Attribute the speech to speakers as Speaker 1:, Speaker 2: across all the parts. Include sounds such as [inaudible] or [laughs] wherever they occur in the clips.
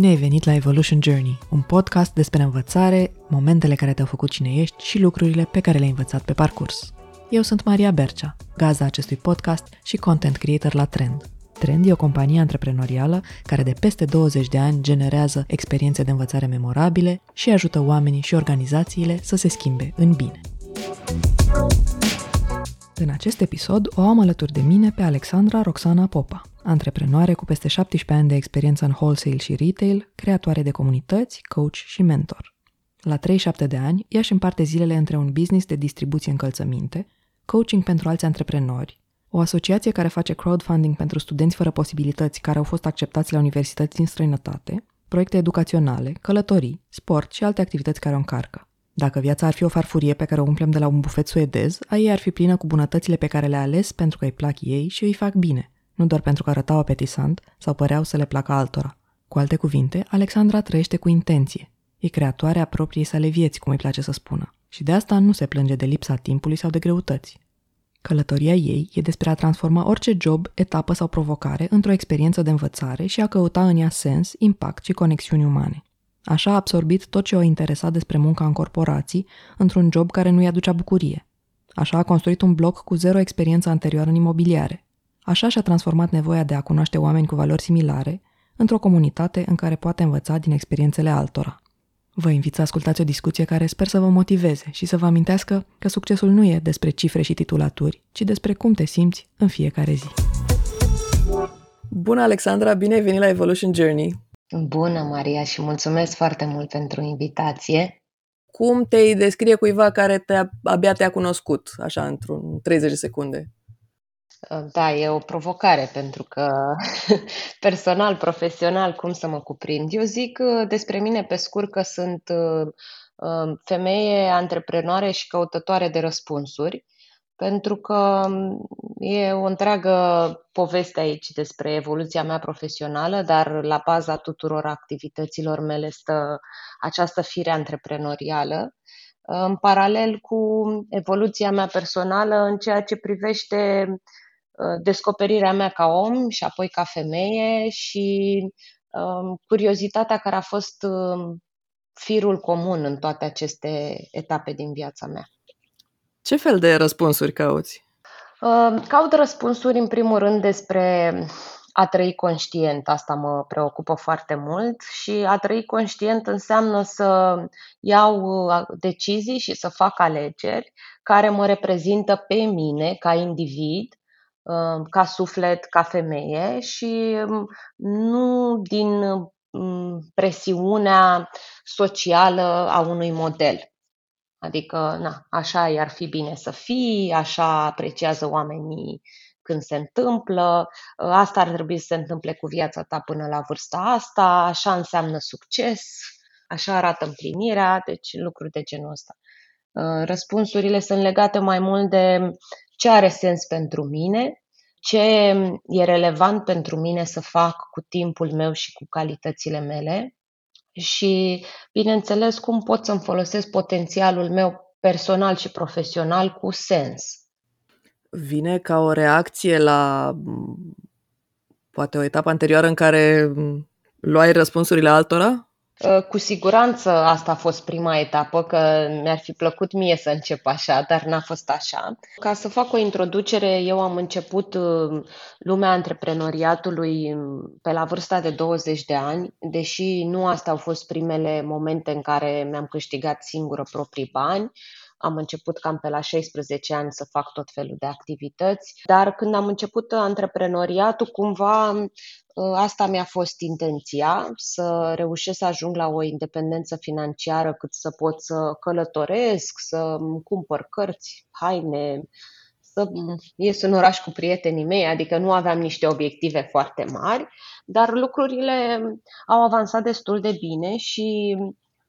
Speaker 1: Bine ai venit la Evolution Journey, un podcast despre învățare, momentele care te-au făcut cine ești și lucrurile pe care le-ai învățat pe parcurs. Eu sunt Maria Bercea, gazda acestui podcast și content creator la Trend. Trend e o companie antreprenorială care de peste 20 de ani generează experiențe de învățare memorabile și ajută oamenii și organizațiile să se schimbe în bine. În acest episod o am alături de mine pe Alexandra Roxana Popa, antreprenoare cu peste 17 ani de experiență în wholesale și retail, creatoare de comunități, coach și mentor. La 37 de ani, ea își împarte zilele între un business de distribuție încălțăminte, coaching pentru alți antreprenori, o asociație care face crowdfunding pentru studenți fără posibilități care au fost acceptați la universități din străinătate, proiecte educaționale, călătorii, sport și alte activități care o încarcă. Dacă viața ar fi o farfurie pe care o umplem de la un bufet suedez, a ei ar fi plină cu bunătățile pe care le-a ales pentru că îi plac ei și îi fac bine, nu doar pentru că arătau apetisant sau păreau să le placă altora. Cu alte cuvinte, Alexandra trăiește cu intenție. E creatoarea propriei sale vieți, cum îi place să spună. Și de asta nu se plânge de lipsa timpului sau de greutăți. Călătoria ei e despre a transforma orice job, etapă sau provocare într-o experiență de învățare și a căuta în ea sens, impact și conexiuni umane. Așa a absorbit tot ce o interesa despre munca în corporații într-un job care nu-i aducea bucurie. Așa a construit un bloc cu zero experiență anterioară în imobiliare. Așa și-a transformat nevoia de a cunoaște oameni cu valori similare într-o comunitate în care poate învăța din experiențele altora. Vă invit să ascultați o discuție care sper să vă motiveze și să vă amintească că succesul nu e despre cifre și titulaturi, ci despre cum te simți în fiecare zi. Bună, Alexandra! Bine ai venit la Evolution Journey!
Speaker 2: Bună, Maria, și mulțumesc foarte mult pentru invitație.
Speaker 1: Cum te descrie cuiva care te, abia te-a cunoscut, așa, într-un 30 de secunde?
Speaker 2: Da, e o provocare pentru că [laughs] personal, profesional, cum să mă cuprind? Eu zic uh, despre mine pe scurt că sunt uh, uh, femeie antreprenoare și căutătoare de răspunsuri pentru că mm, e o întreagă poveste aici despre evoluția mea profesională, dar la baza tuturor activităților mele stă această fire antreprenorială, în paralel cu evoluția mea personală în ceea ce privește uh, descoperirea mea ca om și apoi ca femeie și um, curiozitatea care a fost um, firul comun în toate aceste etape din viața mea.
Speaker 1: Ce fel de răspunsuri cauți?
Speaker 2: Uh, caut răspunsuri, în primul rând, despre a trăi conștient. Asta mă preocupă foarte mult și a trăi conștient înseamnă să iau uh, decizii și să fac alegeri care mă reprezintă pe mine ca individ, uh, ca suflet, ca femeie și um, nu din um, presiunea socială a unui model. Adică, na, așa i-ar fi bine să fii, așa apreciază oamenii când se întâmplă, asta ar trebui să se întâmple cu viața ta până la vârsta asta, așa înseamnă succes, așa arată împlinirea, deci lucruri de genul ăsta. Răspunsurile sunt legate mai mult de ce are sens pentru mine, ce e relevant pentru mine să fac cu timpul meu și cu calitățile mele, și, bineînțeles, cum pot să-mi folosesc potențialul meu personal și profesional cu sens.
Speaker 1: Vine ca o reacție la poate o etapă anterioară în care luai răspunsurile altora?
Speaker 2: Uh, cu siguranță asta a fost prima etapă, că mi-ar fi plăcut mie să încep așa, dar n-a fost așa. Ca să fac o introducere, eu am început uh, lumea antreprenoriatului um, pe la vârsta de 20 de ani, deși nu astea au fost primele momente în care mi-am câștigat singură proprii bani. Am început cam pe la 16 ani să fac tot felul de activități, dar când am început antreprenoriatul, cumva Ă, asta mi-a fost intenția, să reușesc să ajung la o independență financiară cât să pot să călătoresc, să cumpăr cărți, haine, să ies în oraș cu prietenii mei, adică nu aveam niște obiective foarte mari, dar lucrurile au avansat destul de bine și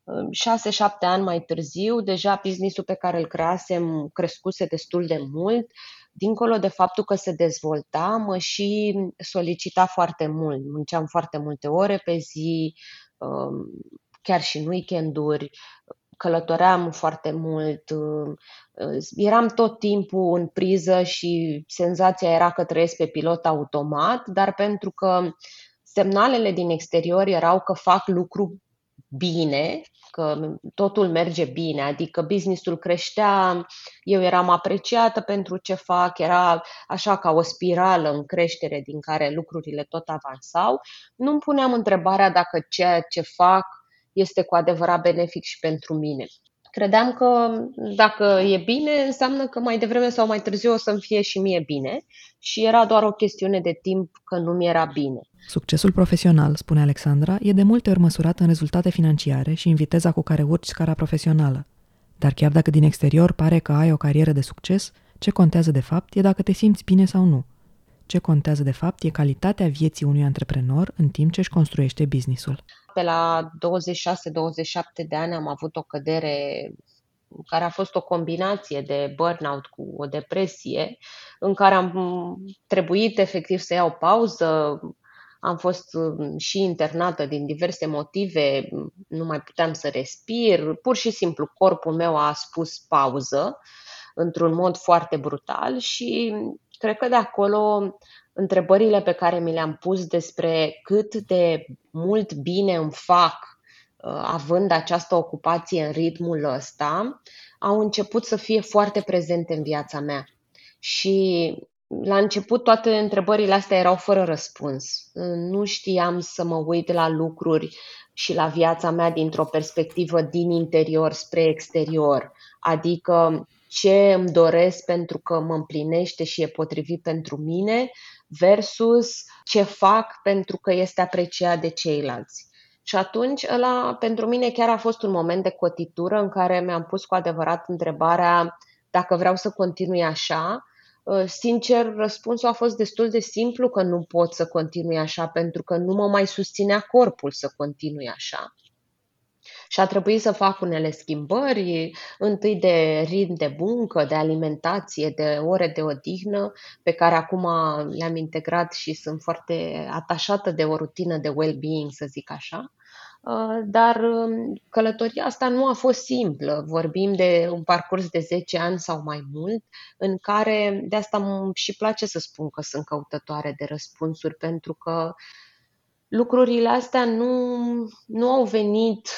Speaker 2: 6-7 ani mai târziu, deja businessul pe care îl creasem crescuse destul de mult, dincolo de faptul că se dezvolta, mă și solicita foarte mult. Munceam foarte multe ore pe zi, um, chiar și în weekenduri, călătoream foarte mult, uh, eram tot timpul în priză și senzația era că trăiesc pe pilot automat, dar pentru că semnalele din exterior erau că fac lucru bine, că totul merge bine, adică businessul creștea, eu eram apreciată pentru ce fac, era așa ca o spirală în creștere din care lucrurile tot avansau. Nu-mi puneam întrebarea dacă ceea ce fac este cu adevărat benefic și pentru mine. Credeam că dacă e bine, înseamnă că mai devreme sau mai târziu o să-mi fie și mie bine și era doar o chestiune de timp că nu mi era bine.
Speaker 1: Succesul profesional, spune Alexandra, e de multe ori măsurat în rezultate financiare și în viteza cu care urci scara profesională. Dar chiar dacă din exterior pare că ai o carieră de succes, ce contează de fapt e dacă te simți bine sau nu. Ce contează de fapt e calitatea vieții unui antreprenor în timp ce își construiește businessul.
Speaker 2: Pe la 26-27 de ani am avut o cădere care a fost o combinație de burnout cu o depresie, în care am trebuit efectiv să iau pauză, am fost um, și internată din diverse motive, nu mai puteam să respir, pur și simplu corpul meu a spus pauză într-un mod foarte brutal și cred că de acolo întrebările pe care mi le-am pus despre cât de mult bine îmi fac uh, având această ocupație în ritmul ăsta, au început să fie foarte prezente în viața mea. Și la început toate întrebările astea erau fără răspuns. Nu știam să mă uit la lucruri și la viața mea dintr-o perspectivă din interior spre exterior. Adică ce îmi doresc pentru că mă împlinește și e potrivit pentru mine versus ce fac pentru că este apreciat de ceilalți. Și atunci, ăla, pentru mine chiar a fost un moment de cotitură în care mi-am pus cu adevărat întrebarea dacă vreau să continui așa. Uh, sincer, răspunsul a fost destul de simplu că nu pot să continui așa pentru că nu mă mai susținea corpul să continui așa și a trebuit să fac unele schimbări, întâi de ritm de muncă, de alimentație, de ore de odihnă, pe care acum le-am integrat și sunt foarte atașată de o rutină de well-being, să zic așa. Uh, dar um, călătoria asta nu a fost simplă. Vorbim de un parcurs de 10 ani sau mai mult, în care de asta îmi și place să spun că sunt căutătoare de răspunsuri, pentru că lucrurile astea nu, nu au venit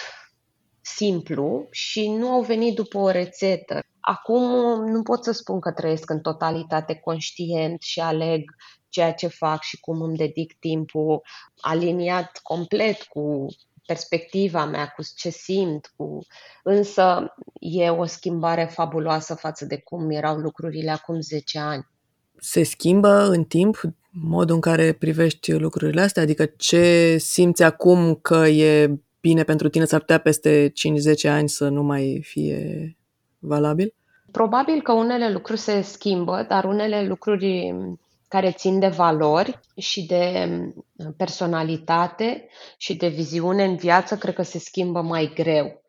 Speaker 2: simplu și nu au venit după o rețetă. Acum nu pot să spun că trăiesc în totalitate conștient și aleg ceea ce fac și cum îmi dedic timpul aliniat complet cu perspectiva mea, cu ce simt, cu... însă e o schimbare fabuloasă față de cum erau lucrurile acum 10 ani.
Speaker 1: Se schimbă în timp modul în care privești lucrurile astea? Adică ce simți acum că e bine pentru tine, s-ar putea peste 5-10 ani să nu mai fie valabil?
Speaker 2: Probabil că unele lucruri se schimbă, dar unele lucruri care țin de valori și de personalitate și de viziune în viață, cred că se schimbă mai greu.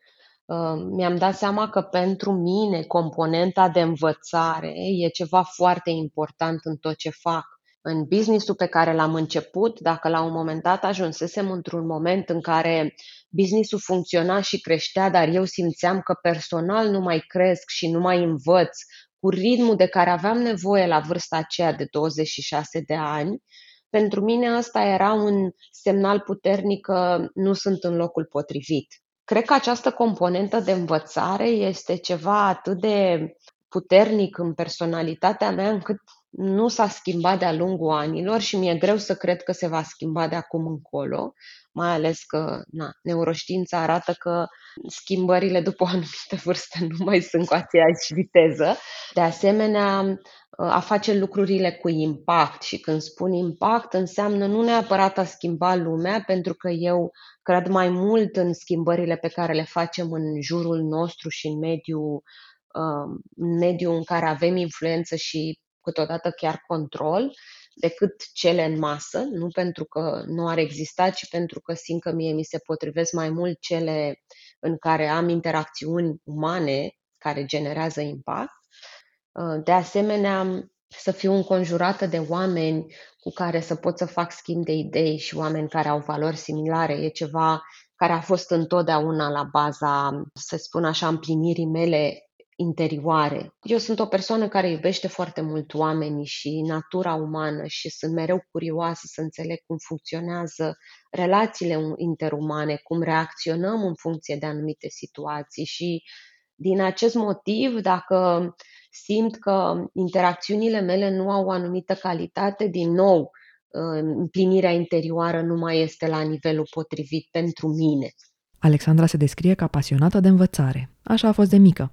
Speaker 2: Uh, mi-am dat seama că pentru mine componenta de învățare e ceva foarte important în tot ce fac în businessul pe care l-am început, dacă la un moment dat ajunsesem într-un moment în care businessul funcționa și creștea, dar eu simțeam că personal nu mai cresc și nu mai învăț cu ritmul de care aveam nevoie la vârsta aceea de 26 de ani, pentru mine asta era un semnal puternic că nu sunt în locul potrivit. Cred că această componentă de învățare este ceva atât de puternic în personalitatea mea încât nu s-a schimbat de-a lungul anilor și mi-e greu să cred că se va schimba de acum încolo, mai ales că na, neuroștiința arată că schimbările după o anumită vârstă nu mai sunt cu aceeași viteză. De asemenea, a face lucrurile cu impact și când spun impact înseamnă nu neapărat a schimba lumea, pentru că eu cred mai mult în schimbările pe care le facem în jurul nostru și în mediul, uh, în mediul în care avem influență și câteodată chiar control, decât cele în masă, nu pentru că nu ar exista, ci pentru că simt că mie mi se potrivesc mai mult cele în care am interacțiuni umane care generează impact. Uh, de asemenea, să fiu înconjurată de oameni cu care să pot să fac schimb de idei și oameni care au valori similare. E ceva care a fost întotdeauna la baza, să spun așa, împlinirii mele interioare. Eu sunt o persoană care iubește foarte mult oamenii și natura umană și sunt mereu curioasă să înțeleg cum funcționează relațiile interumane, cum reacționăm în funcție de anumite situații și din acest motiv, dacă simt că interacțiunile mele nu au o anumită calitate, din nou, împlinirea interioară nu mai este la nivelul potrivit pentru mine.
Speaker 1: Alexandra se descrie ca pasionată de învățare. Așa a fost de mică.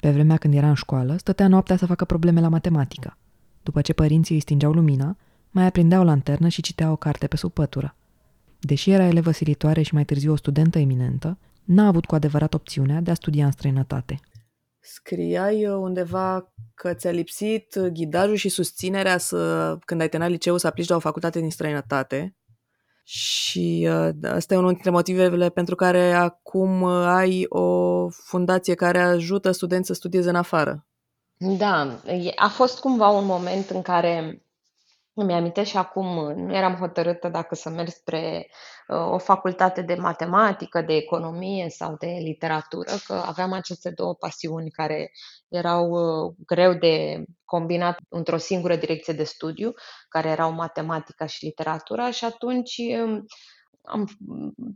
Speaker 1: Pe vremea când era în școală, stătea noaptea să facă probleme la matematică. După ce părinții îi stingeau lumina, mai aprindea o lanternă și citea o carte pe sub pătură. Deși era elevă silitoare și mai târziu o studentă eminentă, n-a avut cu adevărat opțiunea de a studia în străinătate.
Speaker 3: Scriai undeva că ți-a lipsit ghidajul și susținerea să, când ai terminat liceu să aplici la o facultate din străinătate și uh, asta e unul dintre motivele pentru care acum uh, ai o fundație care ajută studenți să studieze în afară.
Speaker 2: Da, a fost cumva un moment în care îmi amintesc și acum, nu eram hotărâtă dacă să merg spre uh, o facultate de matematică, de economie sau de literatură, că aveam aceste două pasiuni care erau uh, greu de combinat într-o singură direcție de studiu, care erau matematica și literatura și atunci um, am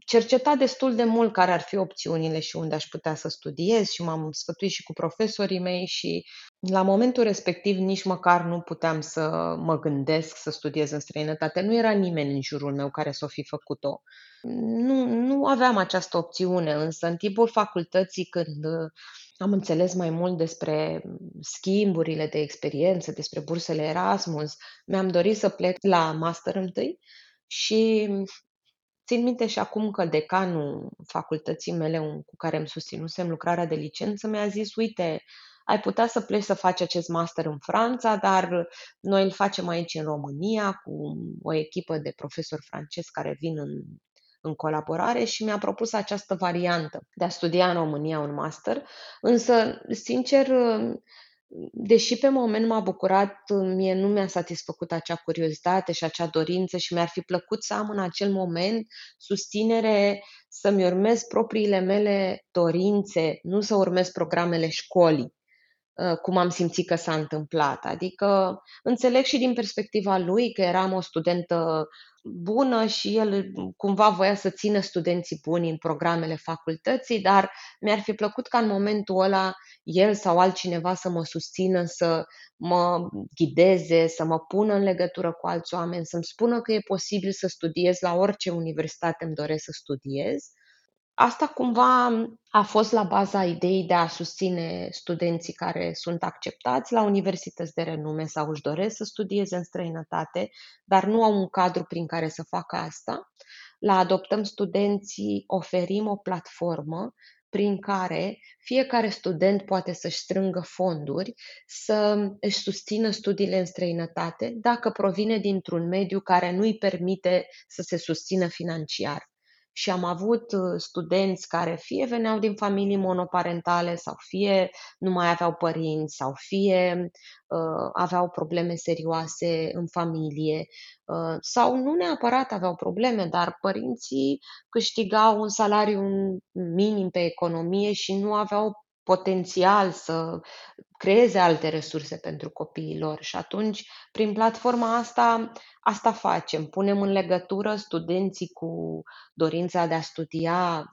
Speaker 2: cercetat destul de mult care ar fi opțiunile și unde aș putea să studiez și m-am sfătuit și cu profesorii mei și la momentul respectiv nici măcar nu puteam să mă gândesc să studiez în străinătate. Nu era nimeni în jurul meu care să o fi făcut-o. Nu, nu aveam această opțiune, însă în timpul facultății când am înțeles mai mult despre schimburile de experiență, despre bursele Erasmus, mi-am dorit să plec la master întâi și Țin minte și acum că decanul facultății mele cu care îmi susținusem lucrarea de licență mi-a zis, uite, ai putea să pleci să faci acest master în Franța, dar noi îl facem aici în România cu o echipă de profesori francezi care vin în, în colaborare și mi-a propus această variantă de a studia în România un master. Însă, sincer, deși pe moment m-a bucurat, mie nu mi-a satisfăcut acea curiozitate și acea dorință și mi-ar fi plăcut să am în acel moment susținere să-mi urmez propriile mele dorințe, nu să urmez programele școlii. Uh, cum am simțit că s-a întâmplat. Adică înțeleg și din perspectiva lui că eram o studentă bună și el cumva voia să țină studenții buni în programele facultății, dar mi-ar fi plăcut ca în momentul ăla el sau altcineva să mă susțină, să mă ghideze, să mă pună în legătură cu alți oameni, să-mi spună că e posibil să studiez la orice universitate îmi doresc să studiez Asta cumva a fost la baza ideii de a susține studenții care sunt acceptați la universități de renume sau își doresc să studieze în străinătate, dar nu au un cadru prin care să facă asta. La Adoptăm Studenții oferim o platformă prin care fiecare student poate să-și strângă fonduri, să își susțină studiile în străinătate, dacă provine dintr-un mediu care nu îi permite să se susțină financiar și am avut uh, studenți care fie veneau din familii monoparentale sau fie nu mai aveau părinți sau fie uh, aveau probleme serioase în familie uh, sau nu neapărat aveau probleme, dar părinții câștigau un salariu minim pe economie și nu aveau potențial să creeze alte resurse pentru copiii lor și atunci, prin platforma asta, asta facem. Punem în legătură studenții cu dorința de a studia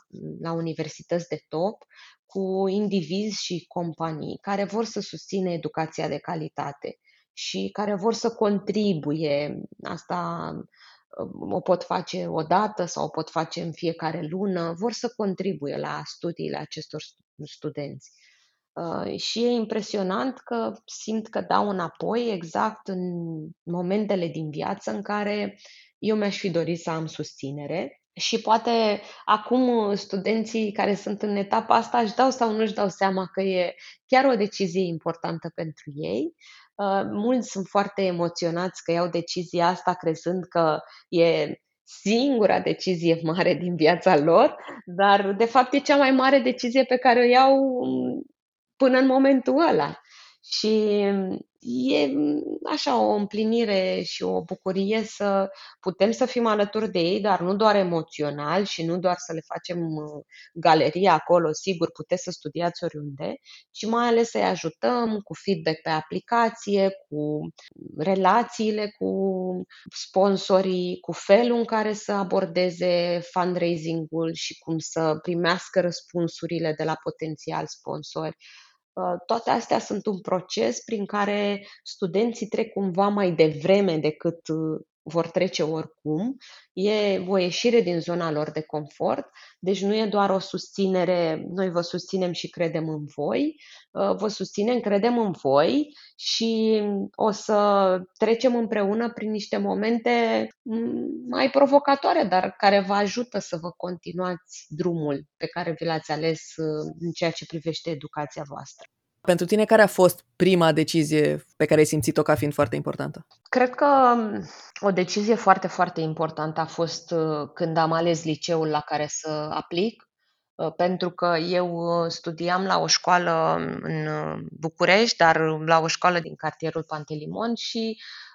Speaker 2: la universități de top cu indivizi și companii care vor să susțină educația de calitate și care vor să contribuie. Asta o pot face o dată sau o pot face în fiecare lună, vor să contribuie la studiile acestor studenți. Uh, și e impresionant că simt că dau înapoi exact în momentele din viață în care eu mi-aș fi dorit să am susținere și poate acum studenții care sunt în etapa asta își dau sau nu își dau seama că e chiar o decizie importantă pentru ei. Uh, mulți sunt foarte emoționați că iau decizia asta crezând că e singura decizie mare din viața lor, dar de fapt e cea mai mare decizie pe care o iau până în momentul ăla. Și e așa o împlinire și o bucurie să putem să fim alături de ei, dar nu doar emoțional și nu doar să le facem uh, galerie acolo, sigur, puteți să studiați oriunde, ci mai ales să-i ajutăm cu feedback pe aplicație, cu relațiile cu sponsorii, cu felul în care să abordeze fundraising-ul și cum să primească răspunsurile de la potențial sponsori. Uh, toate astea sunt un proces prin care studenții trec cumva mai devreme decât uh, vor trece oricum. E o ieșire din zona lor de confort, deci nu e doar o susținere, noi vă susținem și credem în voi, uh, vă susținem, credem în voi și o să trecem împreună prin niște momente mm, mai provocatoare, dar care vă ajută să vă continuați drumul pe care vi l-ați ales uh, în ceea ce privește educația voastră.
Speaker 3: Pentru tine, care a fost prima decizie pe care ai simțit-o ca fiind foarte importantă?
Speaker 2: Cred că um, o decizie foarte, foarte importantă a fost uh, când am ales liceul la care să aplic, uh, pentru că eu uh, studiam la o școală în București, dar la o școală din cartierul Pantelimon și Ă,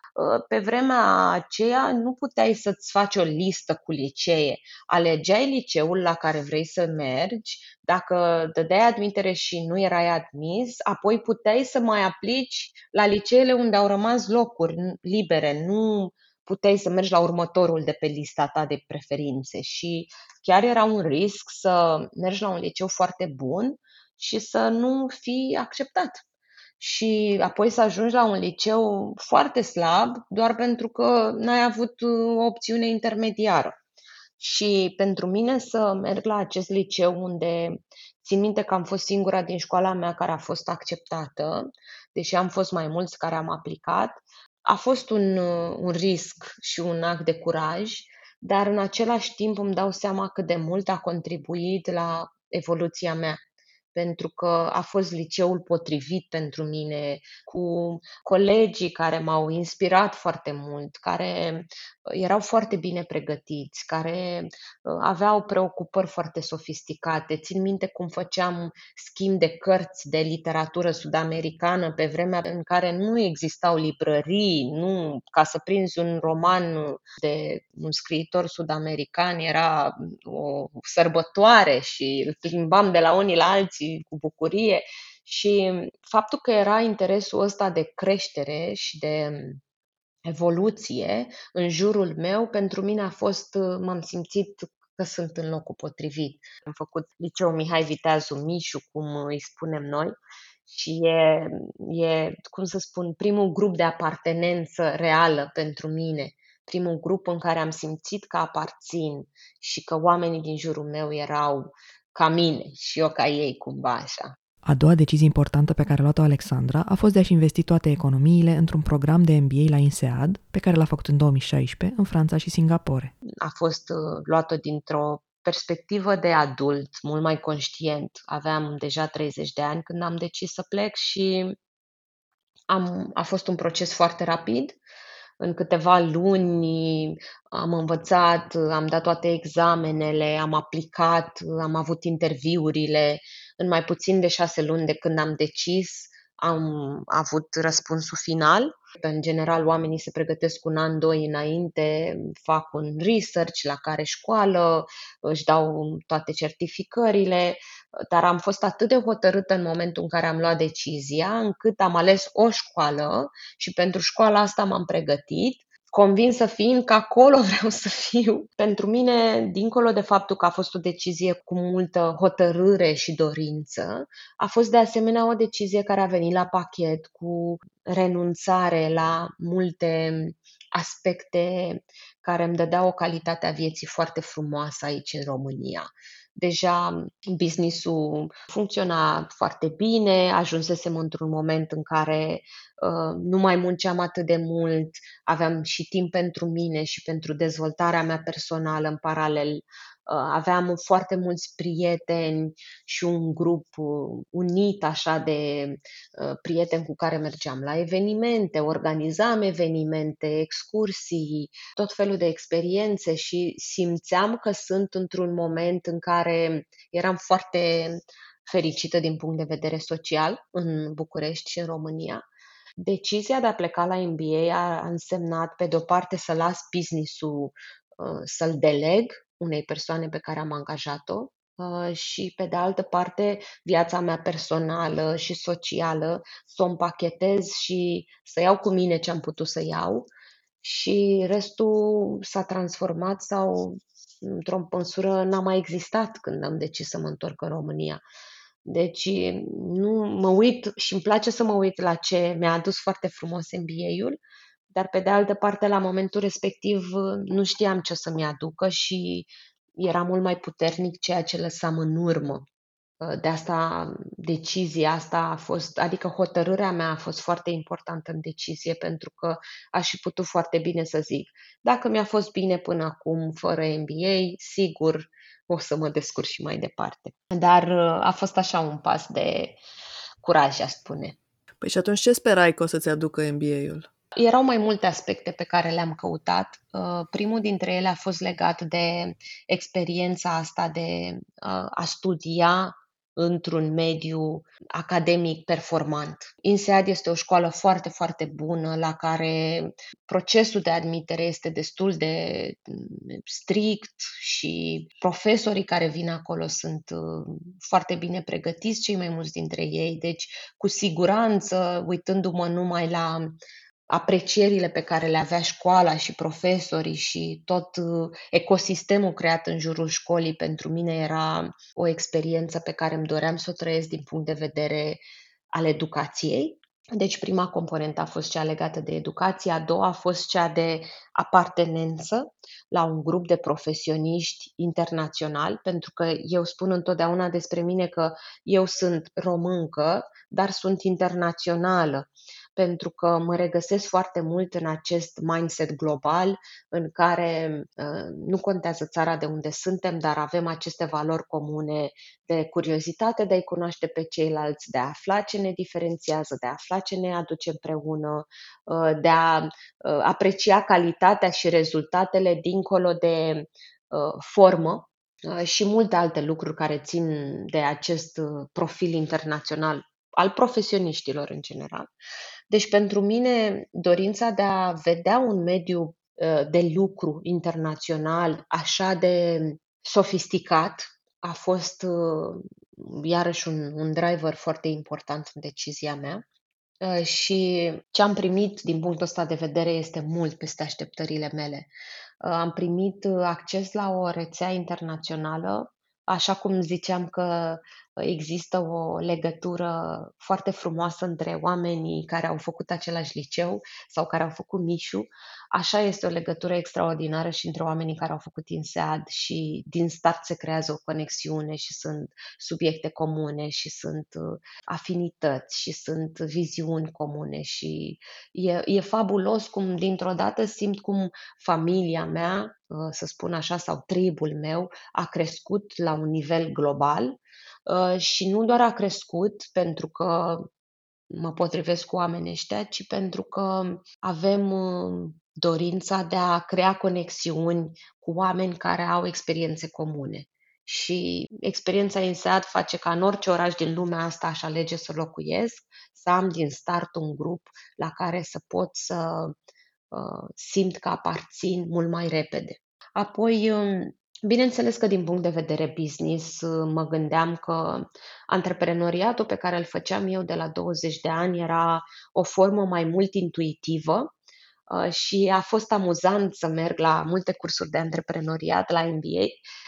Speaker 2: pe vremea aceea nu puteai să-ți faci o listă cu licee. Alegeai liceul la care vrei să mergi, dacă dădeai admitere și nu erai admis, apoi puteai să mai aplici la liceele unde au rămas locuri libere, nu puteai să mergi la următorul de pe lista ta de preferințe și chiar era un risc să mergi la un liceu foarte bun și să nu fii acceptat și apoi să ajungi la un liceu foarte slab doar pentru că n-ai avut uh, o opțiune intermediară. Și pentru mine să merg la acest liceu unde țin minte că am fost singura din școala mea care a fost acceptată, deși am fost mai mulți care am aplicat, a fost un, uh, un risc și un act de curaj, dar în același timp îmi dau seama cât de mult a contribuit la evoluția mea pentru că a fost liceul potrivit pentru mine, cu colegii care m-au inspirat foarte mult, care uh, erau foarte bine pregătiți, care uh, aveau preocupări foarte sofisticate. Țin minte cum făceam schimb de cărți de literatură sud-americană pe vremea în care nu existau librării, nu, ca să prinzi un roman de un scriitor sud-american era o sărbătoare și îl plimbam de la unii la alții și cu bucurie. Și faptul că era interesul ăsta de creștere și de evoluție în jurul meu, pentru mine a fost, m-am simțit că sunt în locul potrivit. Am făcut liceu Mihai Viteazu Mișu, cum îi spunem noi, și e, e, cum să spun, primul grup de apartenență reală pentru mine, primul grup în care am simțit că aparțin și că oamenii din jurul meu erau ca mine și eu ca ei cumva așa.
Speaker 1: A doua decizie importantă pe care a luat-o Alexandra a fost de a-și investi toate economiile într-un program de MBA la INSEAD, pe care l-a făcut în 2016 în Franța și Singapore.
Speaker 2: A fost uh, luată dintr-o perspectivă de adult, mult mai conștient. Aveam deja 30 de ani când am decis să plec și am, a fost un proces foarte rapid în câteva luni am învățat, am dat toate examenele, am aplicat, am avut interviurile. În mai puțin de șase luni de când am decis, am avut răspunsul final. În general, oamenii se pregătesc un an, doi înainte, fac un research la care școală, își dau toate certificările, dar am fost atât de hotărâtă în momentul în care am luat decizia, încât am ales o școală și pentru școala asta m-am pregătit convinsă fiind că acolo [laughs] vreau să fiu. Pentru mine, dincolo de faptul că a fost o decizie cu multă hotărâre și dorință, a fost de asemenea o decizie care a venit la pachet cu renunțare la multe aspecte care îmi dădeau o calitate a vieții foarte frumoasă aici în România deja businessul funcționa foarte bine, ajunsesem într-un moment în care uh, nu mai munceam atât de mult, aveam și timp pentru mine și pentru dezvoltarea mea personală în paralel Uh, aveam foarte mulți prieteni și un grup uh, unit așa de uh, prieteni cu care mergeam la evenimente, organizam evenimente, excursii, tot felul de experiențe și simțeam că sunt într-un moment în care eram foarte fericită din punct de vedere social în București și în România. Decizia de a pleca la MBA a însemnat, pe de o parte, să las business-ul, uh, să-l deleg unei persoane pe care am angajat-o uh, și, pe de altă parte, viața mea personală și socială, să o împachetez și să iau cu mine ce am putut să iau și restul s-a transformat sau într-o măsură n-a mai existat când am decis să mă întorc în România. Deci nu mă uit și îmi place să mă uit la ce mi-a adus foarte frumos MBA-ul, dar pe de altă parte la momentul respectiv nu știam ce o să-mi aducă și era mult mai puternic ceea ce lăsam în urmă. De asta decizia asta a fost, adică hotărârea mea a fost foarte importantă în decizie pentru că aș fi putut foarte bine să zic, dacă mi-a fost bine până acum fără MBA, sigur o să mă descurc și mai departe. Dar uh, a fost așa un pas de curaj, aș spune.
Speaker 3: Păi și atunci ce sperai că o să-ți aducă MBA-ul?
Speaker 2: Erau mai multe aspecte pe care le-am căutat. Uh, primul dintre ele a fost legat de experiența asta de uh, a studia într-un mediu academic performant. INSEAD este o școală foarte, foarte bună la care procesul de admitere este destul de mm, strict și profesorii care vin acolo sunt uh, foarte bine pregătiți, cei mai mulți dintre ei. Deci, cu siguranță, uitându-mă numai la aprecierile pe care le avea școala și profesorii și tot uh, ecosistemul creat în jurul școlii pentru mine era o experiență pe care îmi doream să o trăiesc din punct de vedere al educației. Deci prima componentă a fost cea legată de educație, a doua a fost cea de apartenență la un grup de profesioniști internaționali, pentru că eu spun întotdeauna despre mine că eu sunt româncă, dar sunt internațională pentru că mă regăsesc foarte mult în acest mindset global în care uh, nu contează țara de unde suntem, dar avem aceste valori comune de curiozitate, de a-i cunoaște pe ceilalți, de a afla ce ne diferențiază, de a afla ce ne aduce împreună, uh, de a uh, aprecia calitatea și rezultatele dincolo de formă și multe alte lucruri care țin de acest profil internațional al profesioniștilor în general. Deci pentru mine dorința de a vedea un mediu uh, de lucru internațional așa de sofisticat a fost uh, iarăși un, un driver foarte important în decizia mea. Uh, și ce am primit din punctul ăsta de vedere este mult peste așteptările mele. Am primit acces la o rețea internațională, așa cum ziceam că există o legătură foarte frumoasă între oamenii care au făcut același liceu sau care au făcut Mișu. Așa este o legătură extraordinară și între oamenii care au făcut INSEAD și din start se creează o conexiune și sunt subiecte comune și sunt uh, afinități și sunt viziuni comune și e, e fabulos cum dintr-o dată simt cum familia mea, uh, să spun așa, sau tribul meu a crescut la un nivel global Uh, și nu doar a crescut pentru că mă potrivesc cu oamenii ăștia, ci pentru că avem uh, dorința de a crea conexiuni cu oameni care au experiențe comune. Și experiența INSEAD face ca în orice oraș din lumea asta aș alege să locuiesc, să am din start un grup la care să pot să uh, simt că aparțin mult mai repede. Apoi, um, Bineînțeles că din punct de vedere business mă gândeam că antreprenoriatul pe care îl făceam eu de la 20 de ani era o formă mai mult intuitivă uh, și a fost amuzant să merg la multe cursuri de antreprenoriat la MBA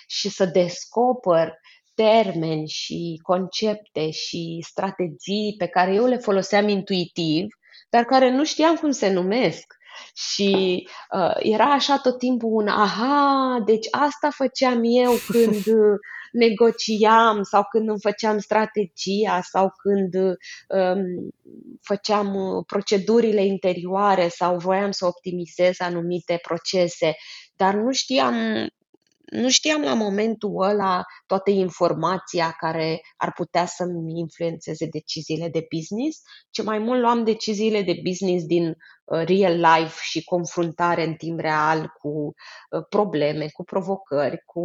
Speaker 2: și să descoper termeni și concepte și strategii pe care eu le foloseam intuitiv, dar care nu știam cum se numesc. Și uh, era așa tot timpul un aha, deci asta făceam eu [laughs] când negociam sau când îmi făceam strategia sau când um, făceam uh, procedurile interioare sau voiam să optimizez anumite procese, dar nu știam nu știam la momentul ăla toată informația care ar putea să-mi influențeze deciziile de business, ci mai mult luam deciziile de business din uh, real life și confruntare în timp real cu uh, probleme, cu provocări, cu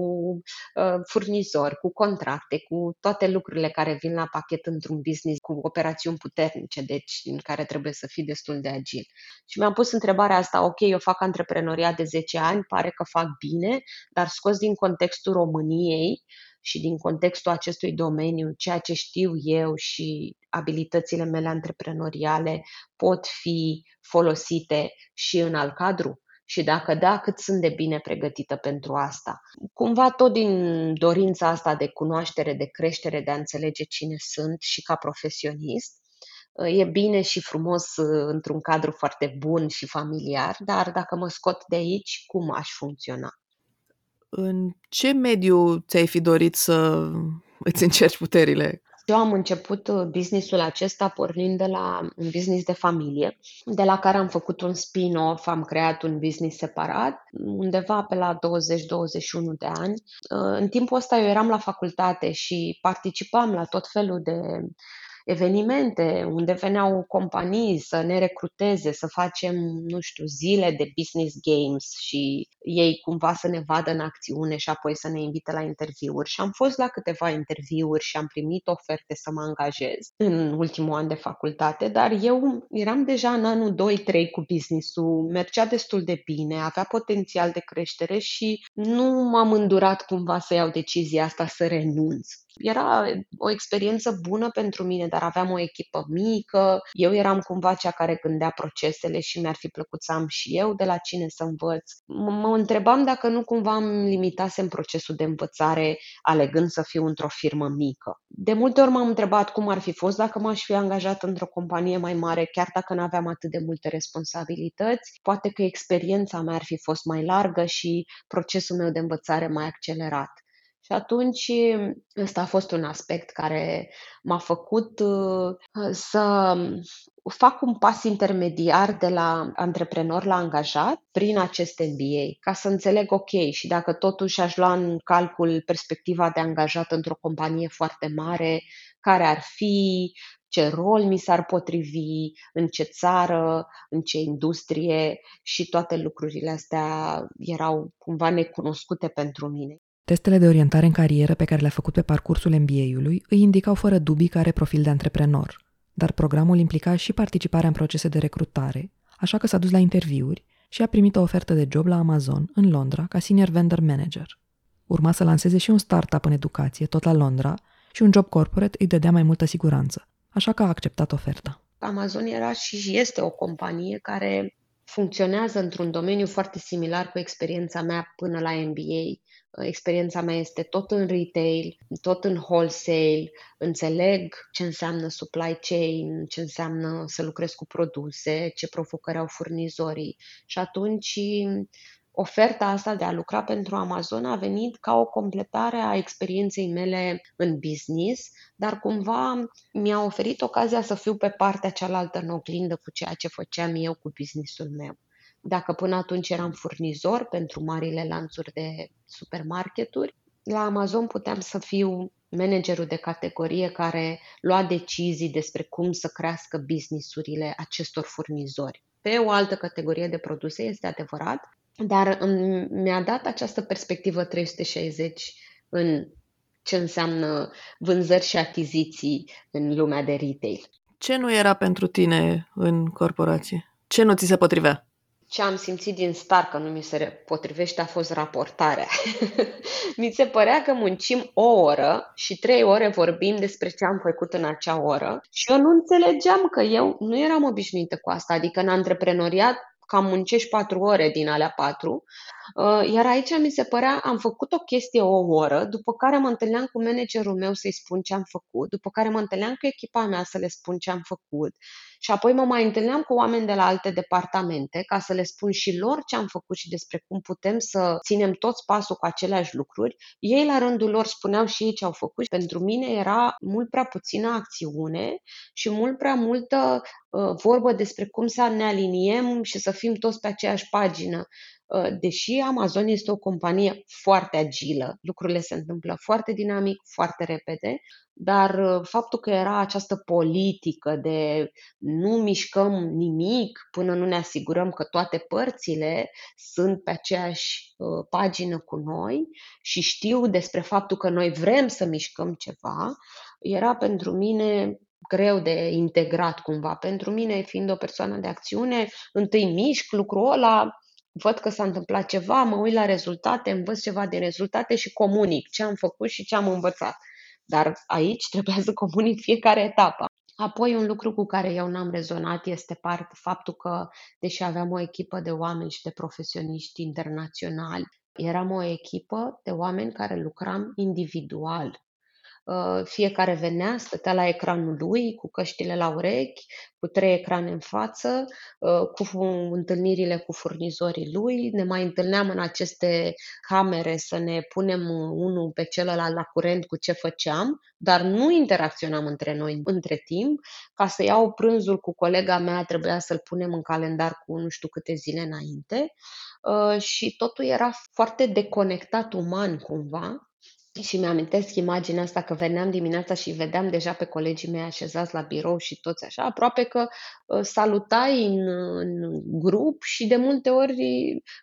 Speaker 2: uh, furnizori, cu contracte, cu toate lucrurile care vin la pachet într-un business cu operațiuni puternice, deci în care trebuie să fii destul de agil. Și mi-am pus întrebarea asta, ok, eu fac antreprenoriat de 10 ani, pare că fac bine, dar scos din contextul României, și din contextul acestui domeniu, ceea ce știu eu și abilitățile mele antreprenoriale pot fi folosite și în alt cadru? Și dacă da, cât sunt de bine pregătită pentru asta. Cumva tot din dorința asta de cunoaștere, de creștere, de a înțelege cine sunt și ca profesionist, e bine și frumos uh, într-un cadru foarte bun și familiar, dar dacă mă scot de aici, cum aș funcționa?
Speaker 3: În ce mediu ți-ai fi dorit să îți încerci puterile?
Speaker 2: Eu am început uh, businessul acesta pornind de la un business de familie, de la care am făcut un spin-off, am creat un business separat, undeva pe la 20-21 de ani. Uh, în timpul ăsta eu eram la facultate și participam la tot felul de evenimente unde veneau companii să ne recruteze, să facem, nu știu, zile de business games și ei cumva să ne vadă în acțiune și apoi să ne invite la interviuri. Și am fost la câteva interviuri și am primit oferte să mă angajez în ultimul an de facultate, dar eu eram deja în anul 2-3 cu businessul, mergea destul de bine, avea potențial de creștere și nu m-am îndurat cumva să iau decizia asta să renunț. Era o experiență bună pentru mine, dar aveam o echipă mică, eu eram cumva cea care gândea procesele și mi-ar fi plăcut să am și eu de la cine să învăț. Mă întrebam dacă nu cumva îmi limitasem procesul de învățare alegând să fiu într-o firmă mică. De multe ori m-am întrebat cum ar fi fost dacă m-aș fi angajat într-o companie mai mare, chiar dacă nu aveam atât de multe responsabilități. Poate că experiența mea ar fi fost mai largă și procesul meu de învățare mai accelerat. Și atunci ăsta a fost un aspect care m-a făcut uh, să fac un pas intermediar de la antreprenor la angajat prin acest MBA, ca să înțeleg ok și dacă totuși aș lua în calcul perspectiva de angajat într-o companie foarte mare, care ar fi, ce rol mi s-ar potrivi, în ce țară, în ce industrie și toate lucrurile astea erau cumva necunoscute pentru mine.
Speaker 1: Testele de orientare în carieră pe care le-a făcut pe parcursul MBA-ului îi indicau fără dubii că are profil de antreprenor, dar programul implica și participarea în procese de recrutare, așa că s-a dus la interviuri și a primit o ofertă de job la Amazon, în Londra, ca senior vendor manager. Urma să lanseze și un startup în educație, tot la Londra, și un job corporate îi dădea mai multă siguranță, așa că a acceptat oferta.
Speaker 2: Amazon era și este o companie care funcționează într-un domeniu foarte similar cu experiența mea până la MBA experiența mea este tot în retail, tot în wholesale, înțeleg ce înseamnă supply chain, ce înseamnă să lucrez cu produse, ce provocări au furnizorii. Și atunci oferta asta de a lucra pentru Amazon a venit ca o completare a experienței mele în business, dar cumva mi-a oferit ocazia să fiu pe partea cealaltă în oglindă cu ceea ce făceam eu cu businessul meu. Dacă până atunci eram furnizor pentru marile lanțuri de supermarketuri, la Amazon puteam să fiu managerul de categorie care lua decizii despre cum să crească businessurile acestor furnizori. Pe o altă categorie de produse este adevărat, dar mi-a dat această perspectivă 360 în ce înseamnă vânzări și achiziții în lumea de retail.
Speaker 3: Ce nu era pentru tine în corporație? Ce nu ți se potrivea?
Speaker 2: ce am simțit din start că nu mi se potrivește a fost raportarea. [laughs] mi se părea că muncim o oră și trei ore vorbim despre ce am făcut în acea oră și eu nu înțelegeam că eu nu eram obișnuită cu asta. Adică în antreprenoriat cam muncești patru ore din alea patru, uh, iar aici mi se părea, am făcut o chestie o oră, după care mă întâlneam cu managerul meu să-i spun ce am făcut, după care mă întâlneam cu echipa mea să le spun ce am făcut și apoi mă mai întâlneam cu oameni de la alte departamente ca să le spun și lor ce am făcut și despre cum putem să ținem toți pasul cu aceleași lucruri. Ei la rândul lor spuneau și ei ce au făcut. Pentru mine era mult prea puțină acțiune și mult prea multă uh, vorbă despre cum să ne aliniem și să fim toți pe aceeași pagină. Uh, deși Amazon este o companie foarte agilă, lucrurile se întâmplă foarte dinamic, foarte repede, dar uh, faptul că era această politică de nu mișcăm nimic până nu ne asigurăm că toate părțile sunt pe aceeași uh, pagină cu noi și știu despre faptul că noi vrem să mișcăm ceva, era pentru mine greu de integrat cumva. Pentru mine, fiind o persoană de acțiune, întâi mișc lucrul ăla, văd că s-a întâmplat ceva, mă uit la rezultate, învăț ceva din rezultate și comunic ce am făcut și ce am învățat. Dar aici trebuia să comunic fiecare etapă. Apoi un lucru cu care eu n-am rezonat este part, faptul că, deși aveam o echipă de oameni și de profesioniști internaționali, eram o echipă de oameni care lucram individual. Uh, fiecare venea, stătea la ecranul lui, cu căștile la urechi, cu trei ecrane în față, uh, cu întâlnirile cu furnizorii lui. Ne mai întâlneam în aceste camere să ne punem unul pe celălalt la curent cu ce făceam, dar nu interacționam între noi între timp. Ca să iau prânzul cu colega mea, trebuia să-l punem în calendar cu nu știu câte zile înainte uh, și totul era foarte deconectat uman cumva și mi-amintesc imaginea asta că veneam dimineața și vedeam deja pe colegii mei așezați la birou și toți așa, aproape că uh, salutai în, în grup și de multe ori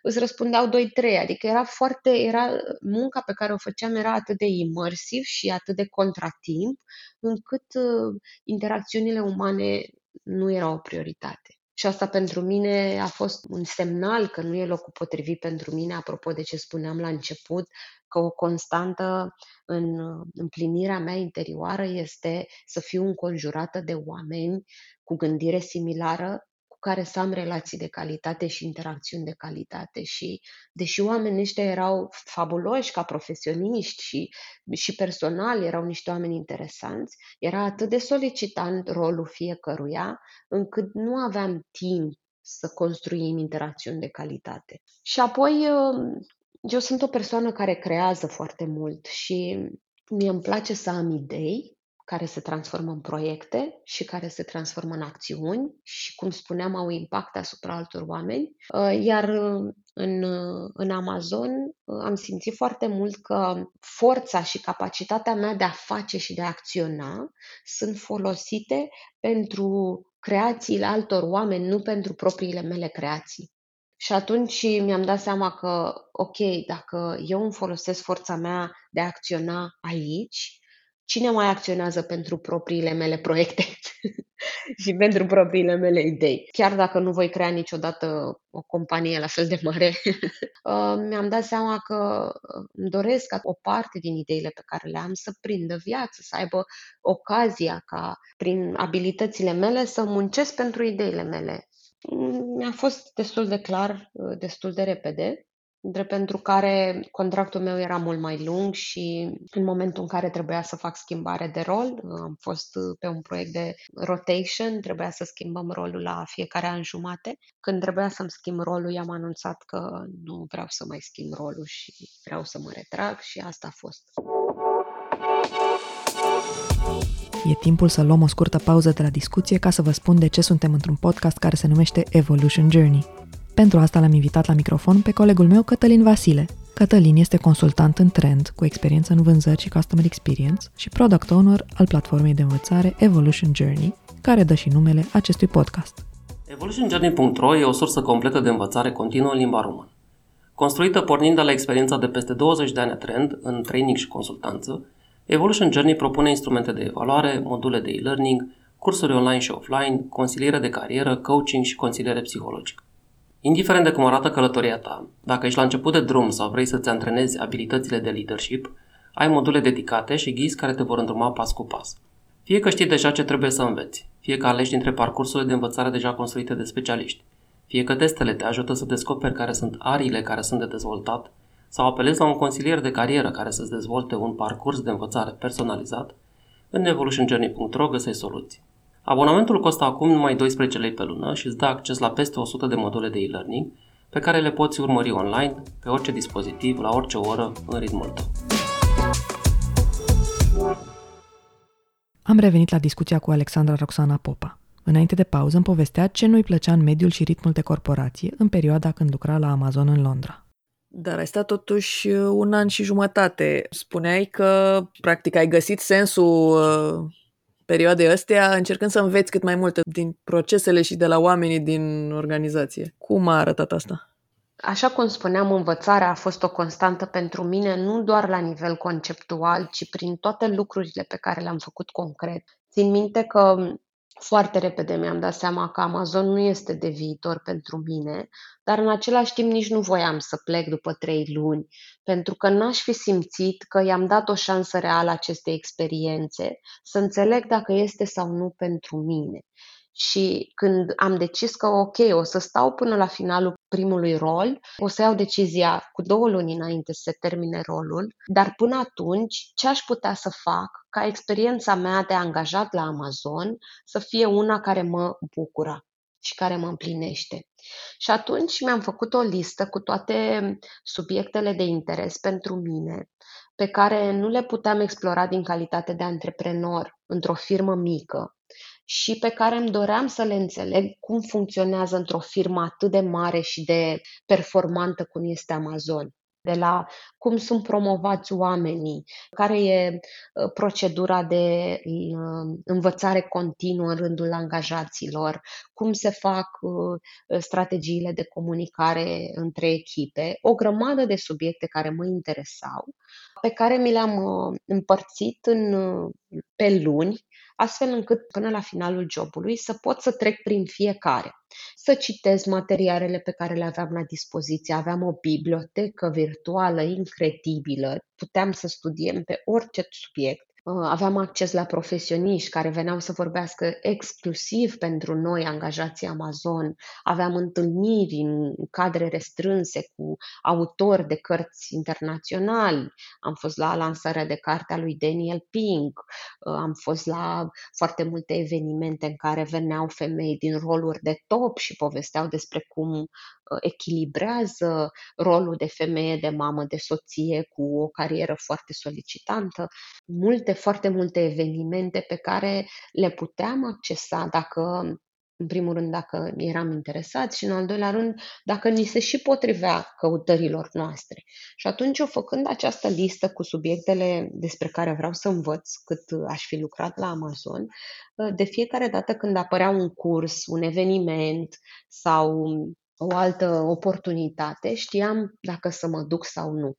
Speaker 2: îți răspundeau doi, trei. Adică era foarte, era, munca pe care o făceam era atât de imersiv și atât de contratimp, încât uh, interacțiunile umane nu erau o prioritate. Și asta pentru mine a fost un semnal că nu e locul potrivit pentru mine, apropo de ce spuneam la început, că o constantă în împlinirea mea interioară este să fiu înconjurată de oameni cu gândire similară, cu care să am relații de calitate și interacțiuni de calitate. Și deși oamenii ăștia erau fabuloși ca profesioniști și, și personal erau niște oameni interesanți, era atât de solicitant rolul fiecăruia, încât nu aveam timp să construim interacțiuni de calitate. Și apoi eu sunt o persoană care creează foarte mult și mie îmi place să am idei care se transformă în proiecte și care se transformă în acțiuni și, cum spuneam, au impact asupra altor oameni. Uh, iar uh, în, uh, în Amazon am simțit foarte mult că forța și capacitatea mea de a face și de a acționa sunt folosite pentru creațiile altor oameni, nu pentru propriile mele creații. Și atunci mi-am dat seama că, ok, dacă eu îmi folosesc forța mea de a acționa aici, cine mai acționează pentru propriile mele proiecte [laughs] și pentru propriile mele idei? Chiar dacă nu voi crea niciodată o companie la fel de mare, [laughs] uh, mi-am dat seama că uh, îmi doresc ca o parte din ideile pe care le am să prindă viață, să aibă ocazia ca prin abilitățile mele să muncesc pentru ideile mele mi-a fost destul de clar, uh, destul de repede, drept pentru care contractul meu era mult mai lung și în momentul în care trebuia să fac schimbare de rol, uh, am fost uh, pe un proiect de rotation, trebuia să schimbăm rolul la fiecare an jumate. Când trebuia să-mi schimb rolul, i-am anunțat că nu vreau să mai schimb rolul și vreau să mă retrag și asta a fost.
Speaker 1: E timpul să luăm o scurtă pauză de la discuție ca să vă spun de ce suntem într-un podcast care se numește Evolution Journey. Pentru asta l-am invitat la microfon pe colegul meu Cătălin Vasile. Cătălin este consultant în trend, cu experiență în vânzări și customer experience și product owner al platformei de învățare Evolution Journey, care dă și numele acestui podcast.
Speaker 4: EvolutionJourney.ro e o sursă completă de învățare continuă în limba română. Construită pornind de la experiența de peste 20 de ani trend în training și consultanță, Evolution Journey propune instrumente de evaluare, module de e-learning, cursuri online și offline, consiliere de carieră, coaching și consiliere psihologică. Indiferent de cum arată călătoria ta, dacă ești la început de drum sau vrei să-ți antrenezi abilitățile de leadership, ai module dedicate și ghizi care te vor îndruma pas cu pas. Fie că știi deja ce trebuie să înveți, fie că alegi dintre parcursurile de învățare deja construite de specialiști, fie că testele te ajută să descoperi care sunt ariile care sunt de dezvoltat sau apelezi la un consilier de carieră care să-ți dezvolte un parcurs de învățare personalizat, în evolutionjourney.ro găsești soluții. Abonamentul costă acum numai 12 lei pe lună și îți dă acces la peste 100 de module de e-learning pe care le poți urmări online, pe orice dispozitiv, la orice oră, în ritmul tău.
Speaker 1: Am revenit la discuția cu Alexandra Roxana Popa. Înainte de pauză îmi povestea ce nu-i plăcea în mediul și ritmul de corporație în perioada când lucra la Amazon în Londra.
Speaker 3: Dar ai stat totuși uh, un an și jumătate. Spuneai că, practic, ai găsit sensul uh, perioadei astea încercând să înveți cât mai multe din procesele și de la oamenii din organizație. Cum a arătat asta?
Speaker 2: Așa cum spuneam, învățarea a fost o constantă pentru mine, nu doar la nivel conceptual, ci prin toate lucrurile pe care le-am făcut concret. Țin minte că foarte repede mi-am dat seama că Amazon nu este de viitor pentru mine, dar în același timp nici nu voiam să plec după trei luni, pentru că n-aș fi simțit că i-am dat o șansă reală acestei experiențe, să înțeleg dacă este sau nu pentru mine. Și când am decis că, ok, o să stau până la finalul primului rol, o să iau decizia cu două luni înainte să se termine rolul, dar până atunci, ce aș putea să fac ca experiența mea de angajat la Amazon să fie una care mă bucură și care mă împlinește. Și atunci mi-am făcut o listă cu toate subiectele de interes pentru mine, pe care nu le puteam explora din calitate de antreprenor într-o firmă mică, și pe care îmi doream să le înțeleg cum funcționează într-o firmă atât de mare și de performantă cum este Amazon. De la cum sunt promovați oamenii, care e uh, procedura de uh, învățare continuă în rândul angajaților, cum se fac uh, strategiile de comunicare între echipe, o grămadă de subiecte care mă interesau, pe care mi le-am împărțit în, pe luni astfel încât până la finalul jobului să pot să trec prin fiecare, să citesc materialele pe care le aveam la dispoziție. Aveam o bibliotecă virtuală incredibilă, puteam să studiem pe orice subiect. Uh, aveam acces la profesioniști care veneau să vorbească exclusiv pentru noi, angajații Amazon. Aveam întâlniri în cadre restrânse cu autori de cărți internaționali. Am fost la lansarea de carte a lui Daniel Pink. Uh, am fost la foarte multe evenimente în care veneau femei din roluri de top și povesteau despre cum echilibrează rolul de femeie, de mamă, de soție cu o carieră foarte solicitantă. Multe, foarte multe evenimente pe care le puteam accesa dacă în primul rând, dacă eram interesați și, în al doilea rând, dacă ni se și potrivea căutărilor noastre. Și atunci, eu făcând această listă cu subiectele despre care vreau să învăț cât aș fi lucrat la Amazon, de fiecare dată când apărea un curs, un eveniment sau o altă oportunitate, știam dacă să mă duc sau nu.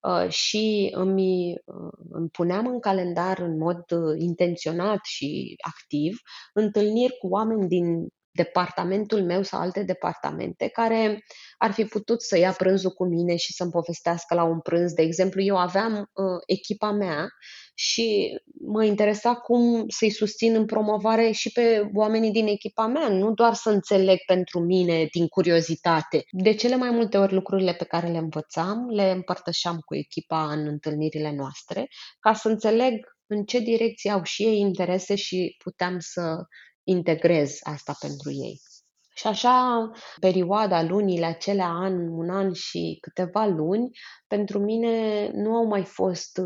Speaker 2: Uh, și îmi, uh, îmi puneam în calendar în mod uh, intenționat și activ întâlniri cu oameni din departamentul meu sau alte departamente care ar fi putut să ia prânzul cu mine și să-mi povestească la un prânz. De exemplu, eu aveam uh, echipa mea și mă interesa cum să-i susțin în promovare și pe oamenii din echipa mea, nu doar să înțeleg pentru mine din curiozitate. De cele mai multe ori lucrurile pe care le învățam, le împărtășeam cu echipa în întâlnirile noastre, ca să înțeleg în ce direcție au și ei interese și puteam să integrez asta pentru ei. Și așa, perioada, lunile acelea, an, un an și câteva luni, pentru mine nu au mai fost,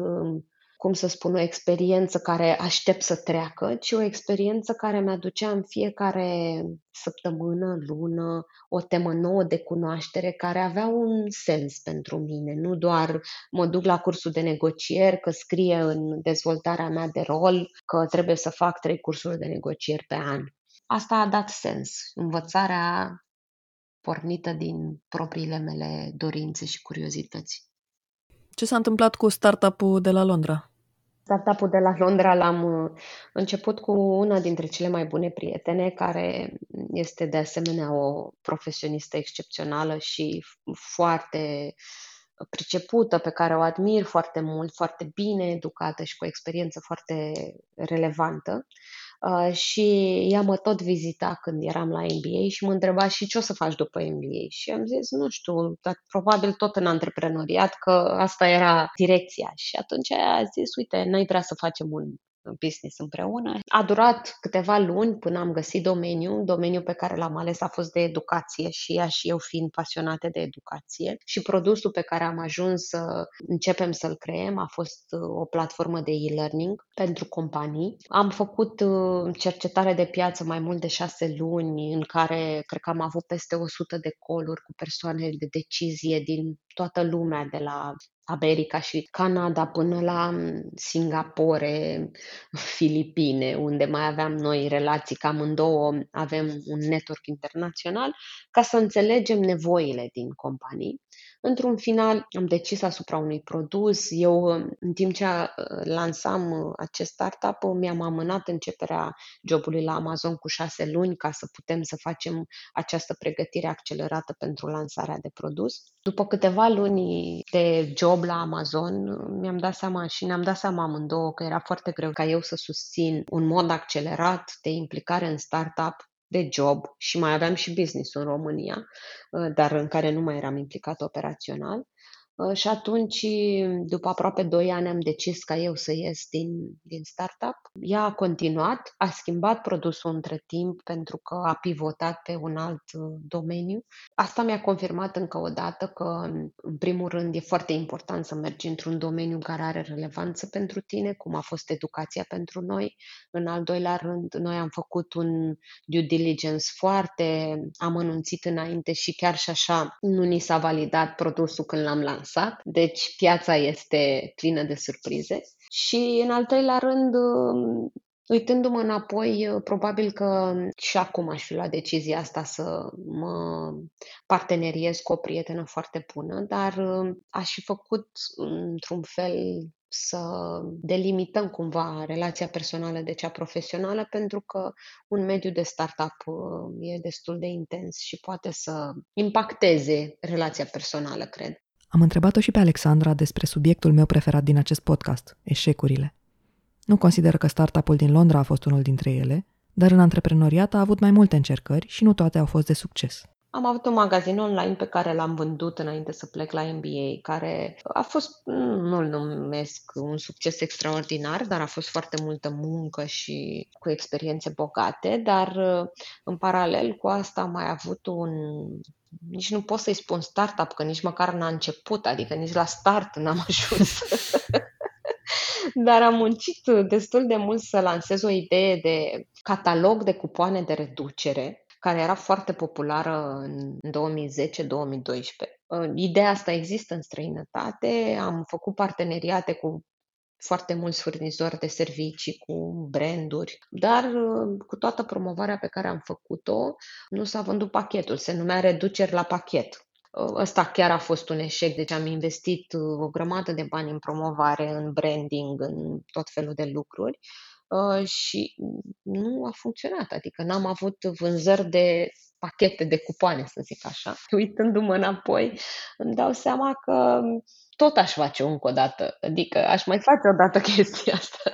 Speaker 2: cum să spun, o experiență care aștept să treacă, ci o experiență care mi-aducea în fiecare săptămână, lună, o temă nouă de cunoaștere care avea un sens pentru mine. Nu doar mă duc la cursul de negocieri, că scrie în dezvoltarea mea de rol că trebuie să fac trei cursuri de negocieri pe an Asta a dat sens. Învățarea pornită din propriile mele dorințe și curiozități.
Speaker 3: Ce s-a întâmplat cu startup-ul de la Londra?
Speaker 2: Startup-ul de la Londra l-am uh, început cu una dintre cele mai bune prietene, care este de asemenea o profesionistă excepțională și foarte pricepută, pe care o admir foarte mult, foarte bine educată și cu o experiență foarte relevantă. Uh, și ea mă tot vizita când eram la MBA și mă întreba și ce o să faci după MBA. Și am zis, nu știu, dar probabil tot în antreprenoriat, că asta era direcția. Și atunci a zis, uite, noi vrea să facem un business împreună. A durat câteva luni până am găsit domeniul. Domeniul pe care l-am ales a fost de educație și ea și eu fiind pasionate de educație. Și produsul pe care am ajuns să începem să-l creăm a fost uh, o platformă de e-learning pentru companii. Am făcut uh, cercetare de piață mai mult de șase luni în care cred că am avut peste 100 de coluri cu persoane de decizie din toată lumea, de la America și Canada până la mm, Singapore, Filipine, unde mai aveam noi relații, că amândouă avem un network internațional, ca să înțelegem nevoile din companii. Într-un final am decis asupra unui produs. Eu, în timp ce uh, lansam uh, acest startup, uh, mi-am amânat începerea jobului la Amazon cu șase luni ca să putem să facem această pregătire accelerată pentru lansarea de produs. După câteva luni de job la Amazon, mi-am dat seama și ne-am dat seama amândouă că era foarte greu ca eu să susțin un mod accelerat de implicare în startup de job și mai aveam și business în România, uh, dar în care nu mai eram implicat operațional. Uh, și atunci, după aproape 2 ani, am decis ca eu să ies din, din startup. Ea a continuat, a schimbat produsul între timp pentru că a pivotat pe un alt uh, domeniu. Asta mi-a confirmat încă o dată că, în primul rând, e foarte important să mergi într-un domeniu care are relevanță pentru tine, cum a fost educația pentru noi. În al doilea rând, noi am făcut un due diligence foarte amănunțit înainte și chiar și așa nu ni s-a validat produsul când l-am lansat lansat, deci piața este plină de surprize. Și în al treilea rând, um, Uitându-mă înapoi, uh, probabil că și acum aș fi luat decizia asta să mă parteneriez cu o prietenă foarte bună, dar um, aș fi făcut într-un fel să delimităm cumva relația personală de cea profesională, pentru că un mediu de startup uh, e destul de intens și poate să impacteze relația personală, cred.
Speaker 1: Am întrebat-o și pe Alexandra despre subiectul meu preferat din acest podcast, eșecurile. Nu consider că startup-ul din Londra a fost unul dintre ele, dar în antreprenoriat a avut mai multe încercări și nu toate au fost de succes.
Speaker 2: Am avut un magazin online pe care l-am vândut înainte să plec la MBA, care a fost, nu-l numesc un succes extraordinar, dar a fost foarte multă muncă și cu experiențe bogate, dar în paralel cu asta am mai avut un nici nu pot să-i spun startup, că nici măcar n-a început, adică nici la start n-am [laughs] ajuns. Dar am muncit destul de mult să lansez o idee de catalog de cupoane de reducere, care era foarte populară în 2010-2012. Ideea asta există în străinătate, am făcut parteneriate cu foarte mulți furnizori de servicii cu branduri, dar uh, cu toată promovarea pe care am făcut-o, nu s-a vândut pachetul, se numea reduceri la pachet. Uh, ăsta chiar a fost un eșec, deci am investit uh, o grămadă de bani în promovare, în branding, în tot felul de lucruri și nu a funcționat, adică n-am avut vânzări de pachete de cupoane, să zic așa. [laughs] Uitându-mă înapoi, îmi dau seama că tot aș face încă o dată, adică aș mai face o dată [laughs] chestia asta.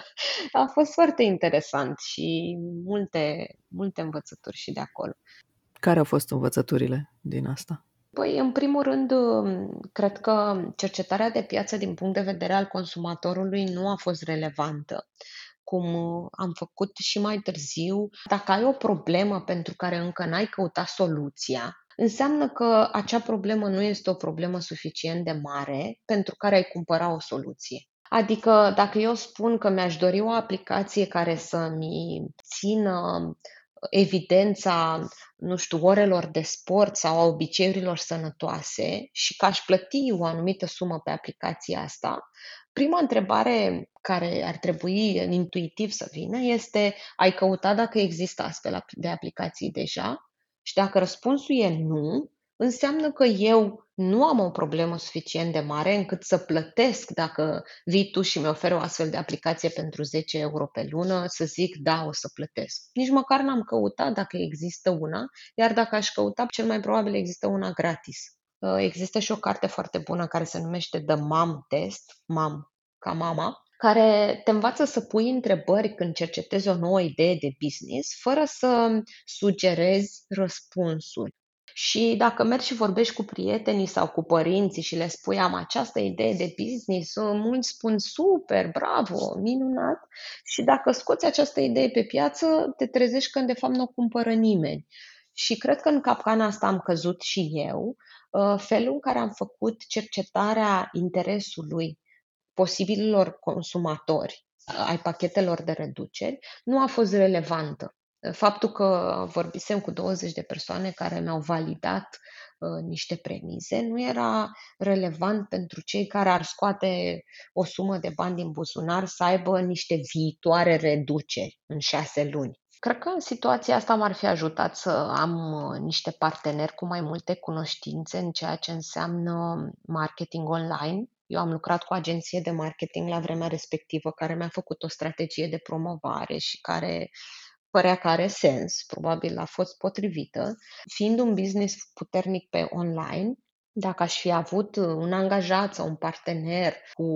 Speaker 2: A fost foarte interesant și multe, multe învățături și de acolo.
Speaker 3: Care au fost învățăturile din asta?
Speaker 2: Păi, în primul rând, cred că cercetarea de piață din punct de vedere al consumatorului nu a fost relevantă cum am făcut și mai târziu. Dacă ai o problemă pentru care încă n-ai căutat soluția, înseamnă că acea problemă nu este o problemă suficient de mare pentru care ai cumpăra o soluție. Adică dacă eu spun că mi-aș dori o aplicație care să-mi țină evidența, nu știu, orelor de sport sau a obiceiurilor sănătoase și că aș plăti o anumită sumă pe aplicația asta, prima întrebare care ar trebui intuitiv să vină este ai căutat dacă există astfel de aplicații deja? Și dacă răspunsul e nu, înseamnă că eu nu am o problemă suficient de mare încât să plătesc dacă vii tu și mi oferă o astfel de aplicație pentru 10 euro pe lună, să zic da, o să plătesc. Nici măcar n-am căutat dacă există una, iar dacă aș căuta, cel mai probabil există una gratis. Uh, există și o carte foarte bună care se numește The Mom Test, Mom ca mama, care te învață să pui întrebări când cercetezi o nouă idee de business, fără să sugerezi răspunsul. Și dacă mergi și vorbești cu prietenii sau cu părinții și le spui am această idee de business, mulți spun super, bravo, minunat. Și dacă scoți această idee pe piață, te trezești că de fapt nu o cumpără nimeni. Și cred că în capcana asta am căzut și eu, uh, felul în care am făcut cercetarea interesului posibililor consumatori ai pachetelor de reduceri nu a fost relevantă. Faptul că vorbisem cu 20 de persoane care mi-au validat uh, niște premize nu era relevant pentru cei care ar scoate o sumă de bani din buzunar să aibă niște viitoare reduceri în șase luni. Cred că în situația asta m-ar fi ajutat să am uh, niște parteneri cu mai multe cunoștințe în ceea ce înseamnă marketing online. Eu am lucrat cu o agenție de marketing la vremea respectivă care mi-a făcut o strategie de promovare și care părea că are sens, probabil a fost potrivită. Fiind un business puternic pe online, dacă aș fi avut un angajat sau un partener cu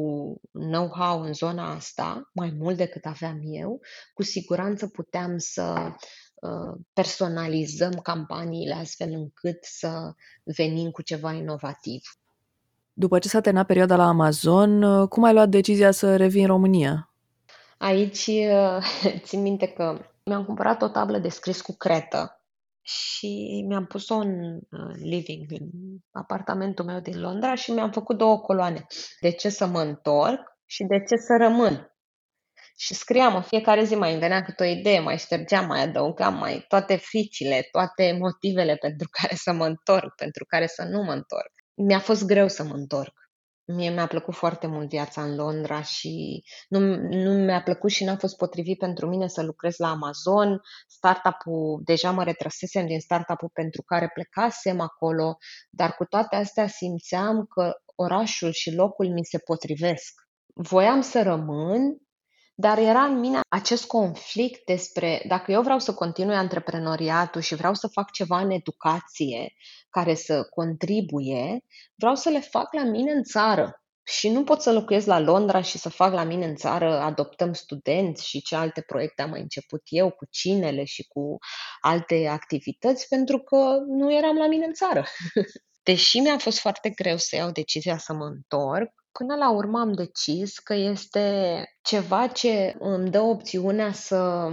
Speaker 2: know-how în zona asta, mai mult decât aveam eu, cu siguranță puteam să uh, personalizăm campaniile astfel încât să venim cu ceva inovativ.
Speaker 3: După ce s-a terminat perioada la Amazon, uh, cum ai luat decizia să revii în România?
Speaker 2: Aici uh, [laughs] țin minte că mi-am cumpărat o tablă de scris cu cretă și mi-am pus-o în uh, living, în apartamentul meu din Londra și mi-am făcut două coloane. De ce să mă întorc și de ce să rămân. Și scriam în fiecare zi, mai îmi venea câte o idee, mai ștergeam, mai adăugam, mai toate fricile, toate motivele [laughs] pentru care să mă întorc, pentru care să nu mă întorc. Mi-a fost greu să mă întorc. Mie mi-a plăcut foarte mult viața în Londra și nu, nu mi-a plăcut și n-a fost potrivit pentru mine să lucrez la Amazon. Startup-ul, deja mă retrăsesem din startup-ul pentru care plecasem acolo, dar cu toate astea simțeam că orașul și locul mi se potrivesc. Voiam să rămân, dar era în mine acest conflict despre dacă eu vreau să continui antreprenoriatul și vreau să fac ceva în educație care să contribuie, vreau să le fac la mine în țară. Și nu pot să locuiesc la Londra și să fac la mine în țară, adoptăm studenți și ce alte proiecte am mai început eu cu cinele și cu alte activități, pentru că nu eram la mine în țară. [laughs] Deși mi-a fost foarte greu să iau decizia să mă întorc, Până la urmă am decis că este ceva ce îmi dă opțiunea să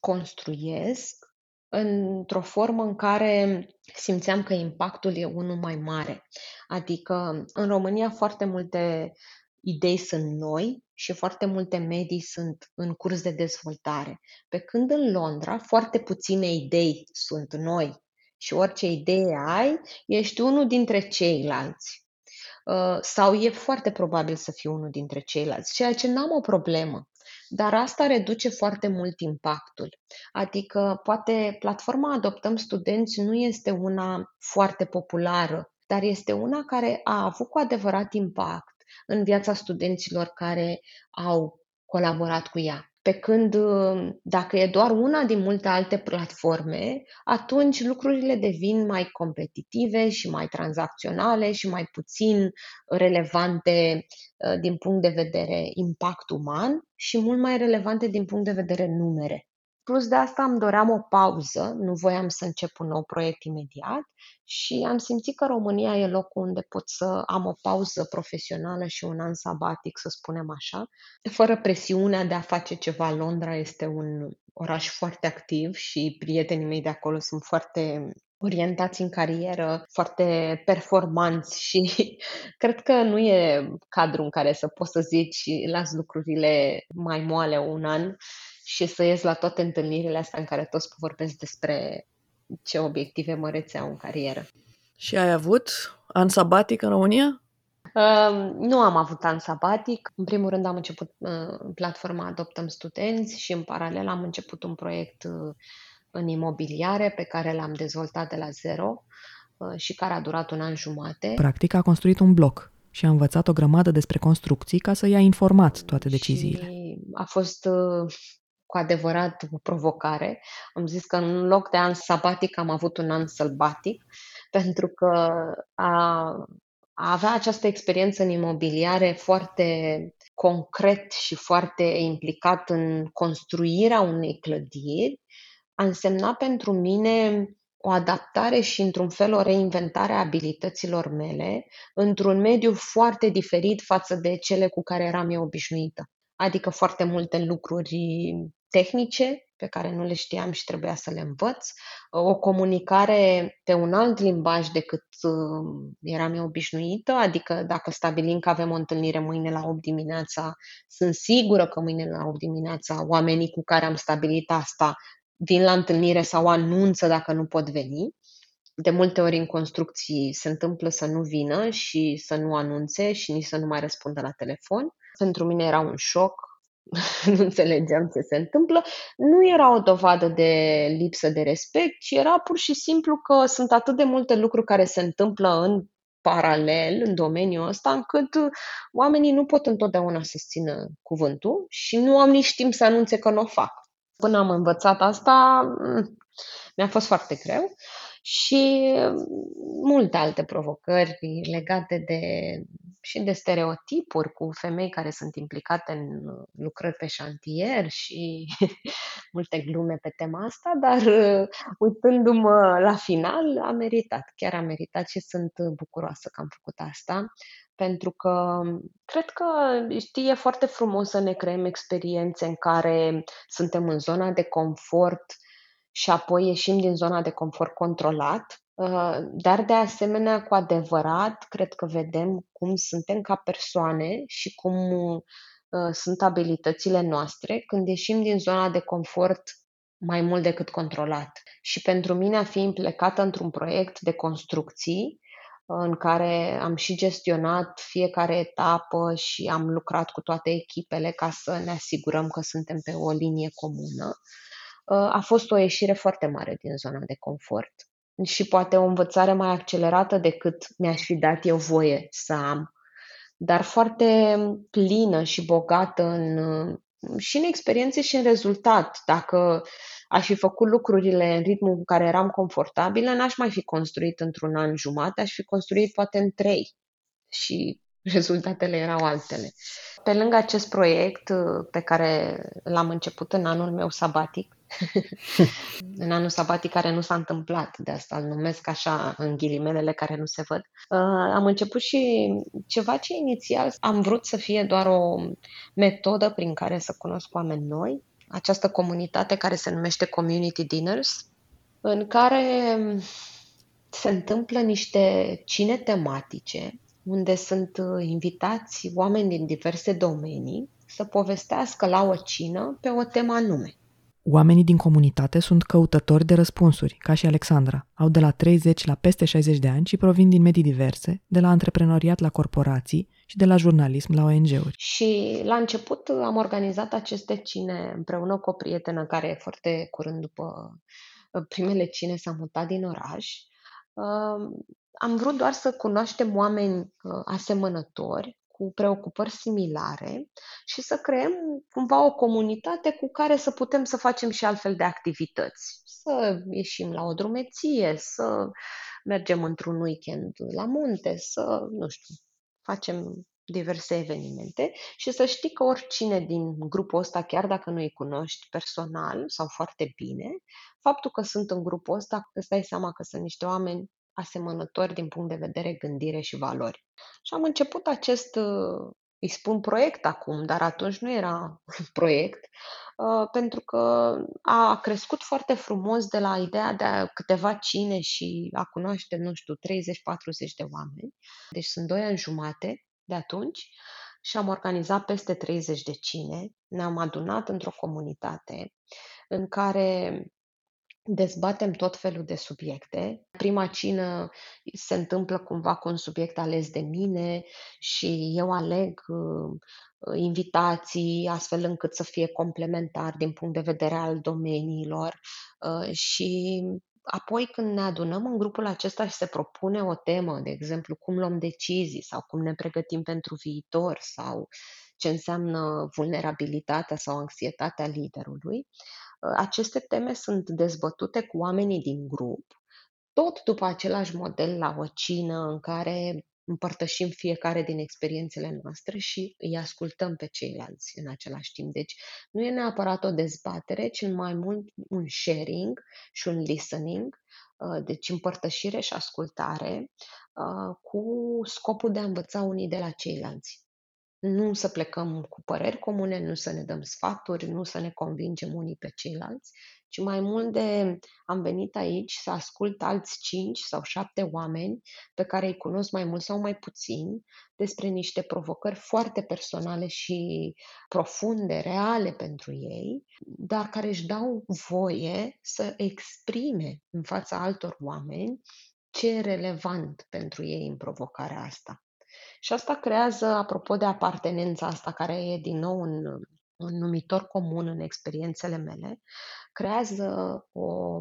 Speaker 2: construiesc într-o formă în care simțeam că impactul e unul mai mare. Adică în România foarte multe idei sunt noi și foarte multe medii sunt în curs de dezvoltare. Pe când în Londra foarte puține idei sunt noi și orice idee ai, ești unul dintre ceilalți. Uh, sau e foarte probabil să fie unul dintre ceilalți, ceea ce n-am o problemă. Dar asta reduce foarte mult impactul. Adică, poate platforma Adoptăm Studenți nu este una foarte populară, dar este una care a avut cu adevărat impact în viața studenților care au colaborat cu ea. Pe când uh, dacă e doar una din multe alte platforme, atunci lucrurile devin mai competitive și mai tranzacționale și mai puțin relevante uh, din punct de vedere impact uman și mult mai relevante din punct de vedere numere. Plus de asta îmi doream o pauză, nu voiam să încep un nou proiect imediat și am simțit că România e locul unde pot să am o pauză profesională și un an sabatic, să spunem așa, fără presiunea de a face ceva. Londra este un oraș foarte activ și prietenii mei de acolo sunt foarte orientați în carieră, foarte performanți [laughs] și cred că nu e cadrul în care să poți să zici las lucrurile mai moale un an și să ies la toate întâlnirile astea în care toți vorbesc despre ce obiective mărețe au în carieră.
Speaker 3: Și ai avut an sabatic în România?
Speaker 2: Uh, nu am avut an sabatic. În primul rând am început uh, platforma Adoptăm Studenți și în paralel am început un proiect uh, în imobiliare pe care l-am dezvoltat de la zero uh, și care a durat un an jumate.
Speaker 1: Practic a construit un bloc și a învățat o grămadă despre construcții ca să ia informat toate deciziile.
Speaker 2: Și a fost uh, cu adevărat o provocare. Am zis că în loc de an sabatic am avut un an sălbatic, [laughs] pentru că a, a avea această experiență în imobiliare foarte concret și foarte implicat în construirea unei clădiri a însemnat pentru mine o adaptare și, într-un fel, o reinventare a abilităților mele într-un mediu foarte diferit față de cele cu care eram eu obișnuită. Adică foarte multe lucruri tehnice pe care nu le știam și trebuia să le învăț, o comunicare pe un alt limbaj decât uh, eram eu obișnuită, adică dacă stabilim că avem o întâlnire mâine la 8 dimineața, sunt sigură că mâine la 8 dimineața oamenii cu care am stabilit asta vin la întâlnire sau anunță dacă nu pot veni. De multe ori în construcții se întâmplă să nu vină și să nu anunțe și nici să nu mai răspundă la telefon. Pentru mine era un șoc, [laughs] nu înțelegeam ce se întâmplă. Nu era o dovadă de lipsă de respect, ci era pur și simplu că sunt atât de multe lucruri care se întâmplă în paralel în domeniul ăsta, încât oamenii nu pot întotdeauna să țină cuvântul și nu am nici timp să anunțe că nu o fac. Până am învățat asta, mm, mi-a fost foarte greu și multe alte provocări legate de, și de stereotipuri cu femei care sunt implicate în lucrări pe șantier și [laughs] multe glume pe tema asta, dar uitându-mă la final, a meritat, chiar a meritat și sunt bucuroasă că am făcut asta pentru că cred că, știi, e foarte frumos să ne creăm experiențe în care suntem în zona de confort și apoi ieșim din zona de confort controlat, uh, dar de asemenea, cu adevărat, cred că vedem cum suntem ca persoane și cum uh, sunt abilitățile noastre când ieșim din zona de confort mai mult decât controlat. Și pentru mine a fi implicată într-un proiect de construcții în care am și gestionat fiecare etapă și am lucrat cu toate echipele ca să ne asigurăm că suntem pe o linie comună. Uh, a fost o ieșire foarte mare din zona de confort și poate o învățare mai accelerată decât mi-aș fi dat eu voie să am, dar foarte plină și bogată în, și în experiențe și în rezultat. Dacă aș fi făcut lucrurile în ritmul cu care eram confortabilă, n-aș mai fi construit într-un an jumate, aș fi construit poate în trei. Și [laughs] rezultatele erau altele. Pe lângă acest proiect uh, pe care l-am început în anul meu sabatic, [laughs] în anul sabatic care nu s-a întâmplat, de asta îl numesc așa în ghilimelele care nu se văd, uh, am început și ceva ce inițial am vrut să fie doar o metodă prin care să cunosc oameni noi, această comunitate care se numește Community Dinners, în care se întâmplă niște cine tematice, unde sunt uh, invitați oameni din diverse domenii să povestească la o cină pe o temă anume.
Speaker 1: Oamenii din comunitate sunt căutători de răspunsuri, ca și Alexandra. Au de la 30 la peste 60 de ani și provin din medii diverse, de la antreprenoriat la corporații și de la jurnalism la ONG-uri.
Speaker 2: Și la început am organizat aceste cine împreună cu o prietenă care foarte curând după uh, primele cine s-a mutat din oraș. Uh, am vrut doar să cunoaștem oameni uh, asemănători cu preocupări similare și să creăm cumva o comunitate cu care să putem să facem și altfel de activități. Să ieșim la o drumeție, să mergem într-un weekend la munte, să, nu știu, facem diverse evenimente și să știi că oricine din grupul ăsta, chiar dacă nu îi cunoști personal sau foarte bine, faptul că sunt în grupul ăsta, îți dai seama că sunt niște oameni asemănători din punct de vedere gândire și valori. Și am început acest, uh, îi spun proiect acum, dar atunci nu era [laughs] proiect, uh, pentru că a crescut foarte frumos de la ideea de a câteva cine și a cunoaște, nu știu, 30-40 de oameni. Deci sunt doi ani jumate de atunci și am organizat peste 30 de cine. Ne-am adunat într-o comunitate în care dezbatem tot felul de subiecte. Prima cină se întâmplă cumva cu un subiect ales de mine și eu aleg uh, invitații astfel încât să fie complementar din punct de vedere al domeniilor uh, și apoi când ne adunăm în grupul acesta și se propune o temă, de exemplu cum luăm decizii sau cum ne pregătim pentru viitor sau ce înseamnă vulnerabilitatea sau anxietatea liderului, Ă, aceste teme sunt dezbătute cu oamenii din grup, tot după același model la o cină în care împărtășim fiecare din experiențele noastre și îi ascultăm pe ceilalți în același timp. Deci nu e neapărat o dezbatere, ci mai mult un sharing și un listening deci împărtășire și ascultare, cu scopul de a învăța unii de la ceilalți. Nu să plecăm cu păreri comune, nu să ne dăm sfaturi, nu să ne convingem unii pe ceilalți, ci mai mult de am venit aici să ascult alți cinci sau șapte oameni pe care îi cunosc mai mult sau mai puțin despre niște provocări foarte personale și profunde, reale pentru ei, dar care își dau voie să exprime în fața altor oameni ce e relevant pentru ei în provocarea asta. Și asta creează, apropo de apartenența asta, care e din nou un, un numitor comun în experiențele mele, creează o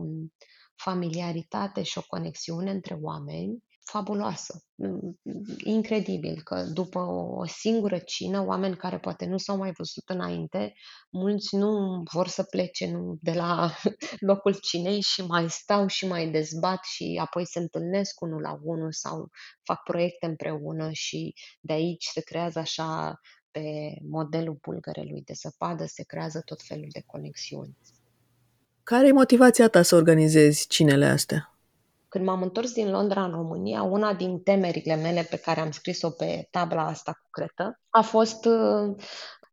Speaker 2: familiaritate și o conexiune între oameni fabuloasă. Mm, incredibil că după o singură cină, oameni care poate nu s-au mai văzut înainte, mulți nu vor să plece nu, de la [laughs] locul cinei și mai stau și mai dezbat și apoi se întâlnesc unul la unul sau fac proiecte împreună și de aici se creează așa pe modelul bulgărelui de zăpadă, se creează tot felul de conexiuni.
Speaker 3: Care e motivația ta să organizezi cinele astea?
Speaker 2: Când m-am întors din Londra în România, una din temerile mele pe care am scris-o pe tabla asta cu cretă a fost uh,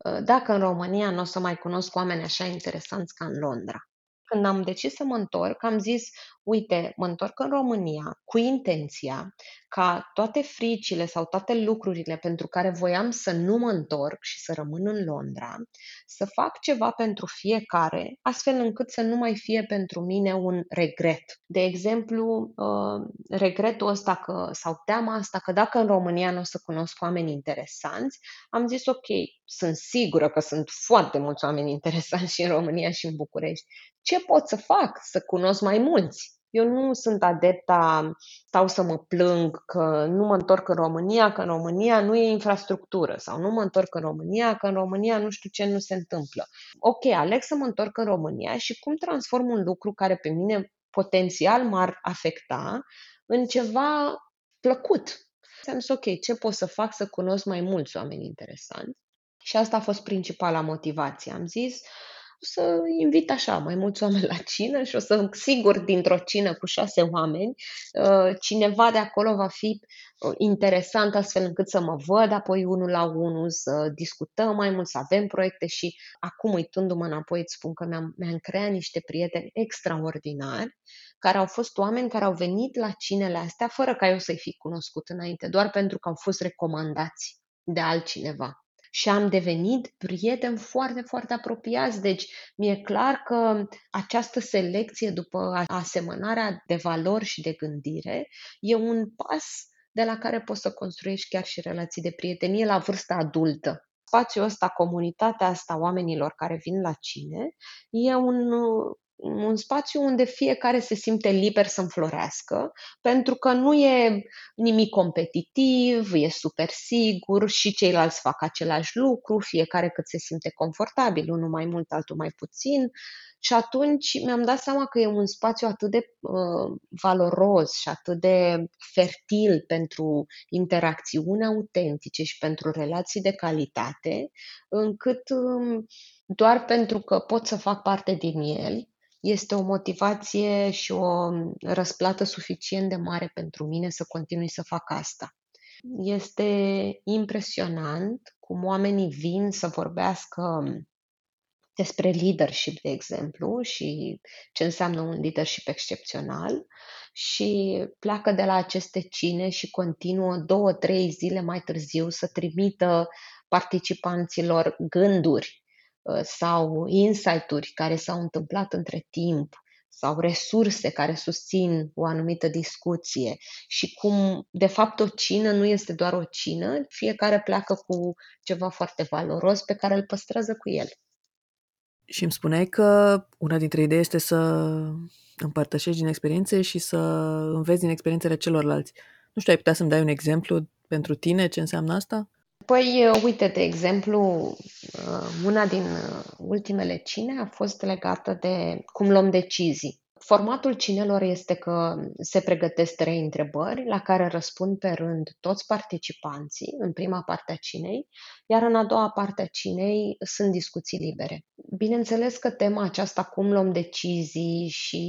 Speaker 2: uh, dacă în România nu o să mai cunosc oameni așa interesanți ca în Londra. Când am decis să mă întorc, am zis, uite, mă întorc în România cu intenția ca toate fricile sau toate lucrurile pentru care voiam să nu mă întorc și să rămân în Londra, să fac ceva pentru fiecare, astfel încât să nu mai fie pentru mine un regret. De exemplu, uh, regretul ăsta că, sau teama asta că dacă în România nu o să cunosc oameni interesanți, am zis ok, sunt sigură că sunt foarte mulți oameni interesanți și în România și în București. Ce pot să fac? Să cunosc mai mulți. Eu nu sunt adepta, stau să mă plâng că nu mă întorc în România, că în România nu e infrastructură sau nu mă întorc în România, că în România nu știu ce nu se întâmplă. Ok, aleg să mă întorc în România și cum transform un lucru care pe mine potențial m-ar afecta în ceva plăcut. Am zis, ok, ce pot să fac să cunosc mai mulți oameni interesanți? Și asta a fost principala motivație. Am zis, să invit așa mai mulți oameni la cină și o să, sigur, dintr-o cină cu șase oameni, uh, cineva de acolo va fi uh, interesant astfel încât să mă văd apoi unul la unul, să discutăm mai mult, să avem proiecte și acum uitându-mă înapoi îți spun că mi-am, mi-am creat niște prieteni extraordinari care au fost oameni care au venit la cinele astea fără ca eu să-i fi cunoscut înainte, doar pentru că au fost recomandați de altcineva și am devenit prieteni foarte, foarte apropiați. Deci mi-e clar că această selecție după asemănarea de valori și de gândire e un pas de la care poți să construiești chiar și relații de prietenie la vârsta adultă. Spațiul ăsta, comunitatea asta, oamenilor care vin la cine, e un un spațiu unde fiecare se simte liber să înflorească, pentru că nu e nimic competitiv, e super sigur și ceilalți fac același lucru, fiecare cât se simte confortabil, unul mai mult, altul mai puțin. Și atunci mi-am dat seama că e un spațiu atât de uh, valoros și atât de fertil pentru interacțiuni autentice și pentru relații de calitate, încât uh, doar pentru că pot să fac parte din el, este o motivație și o răsplată suficient de mare pentru mine să continui să fac asta. Este impresionant cum oamenii vin să vorbească despre leadership, de exemplu, și ce înseamnă un leadership excepțional și pleacă de la aceste cine și continuă două, trei zile mai târziu să trimită participanților gânduri Uh, sau insight-uri care s-au întâmplat între timp sau resurse care susțin o anumită discuție și cum, de fapt, o cină nu este doar o cină, fiecare pleacă cu ceva foarte valoros pe care îl păstrează cu el.
Speaker 3: Și îmi spuneai că una dintre idei este să împărtășești din experiențe și să înveți din experiențele celorlalți. Nu știu, ai putea să-mi dai un exemplu pentru tine ce înseamnă asta?
Speaker 2: Păi, uite, de exemplu, uh, una din uh, ultimele cine a fost legată de cum luăm decizii. Formatul cinelor este că se pregătesc trei întrebări la care răspund pe rând toți participanții în prima parte a cinei, iar în a doua parte a cinei sunt discuții libere. bineînțeles că tema aceasta, cum luăm decizii și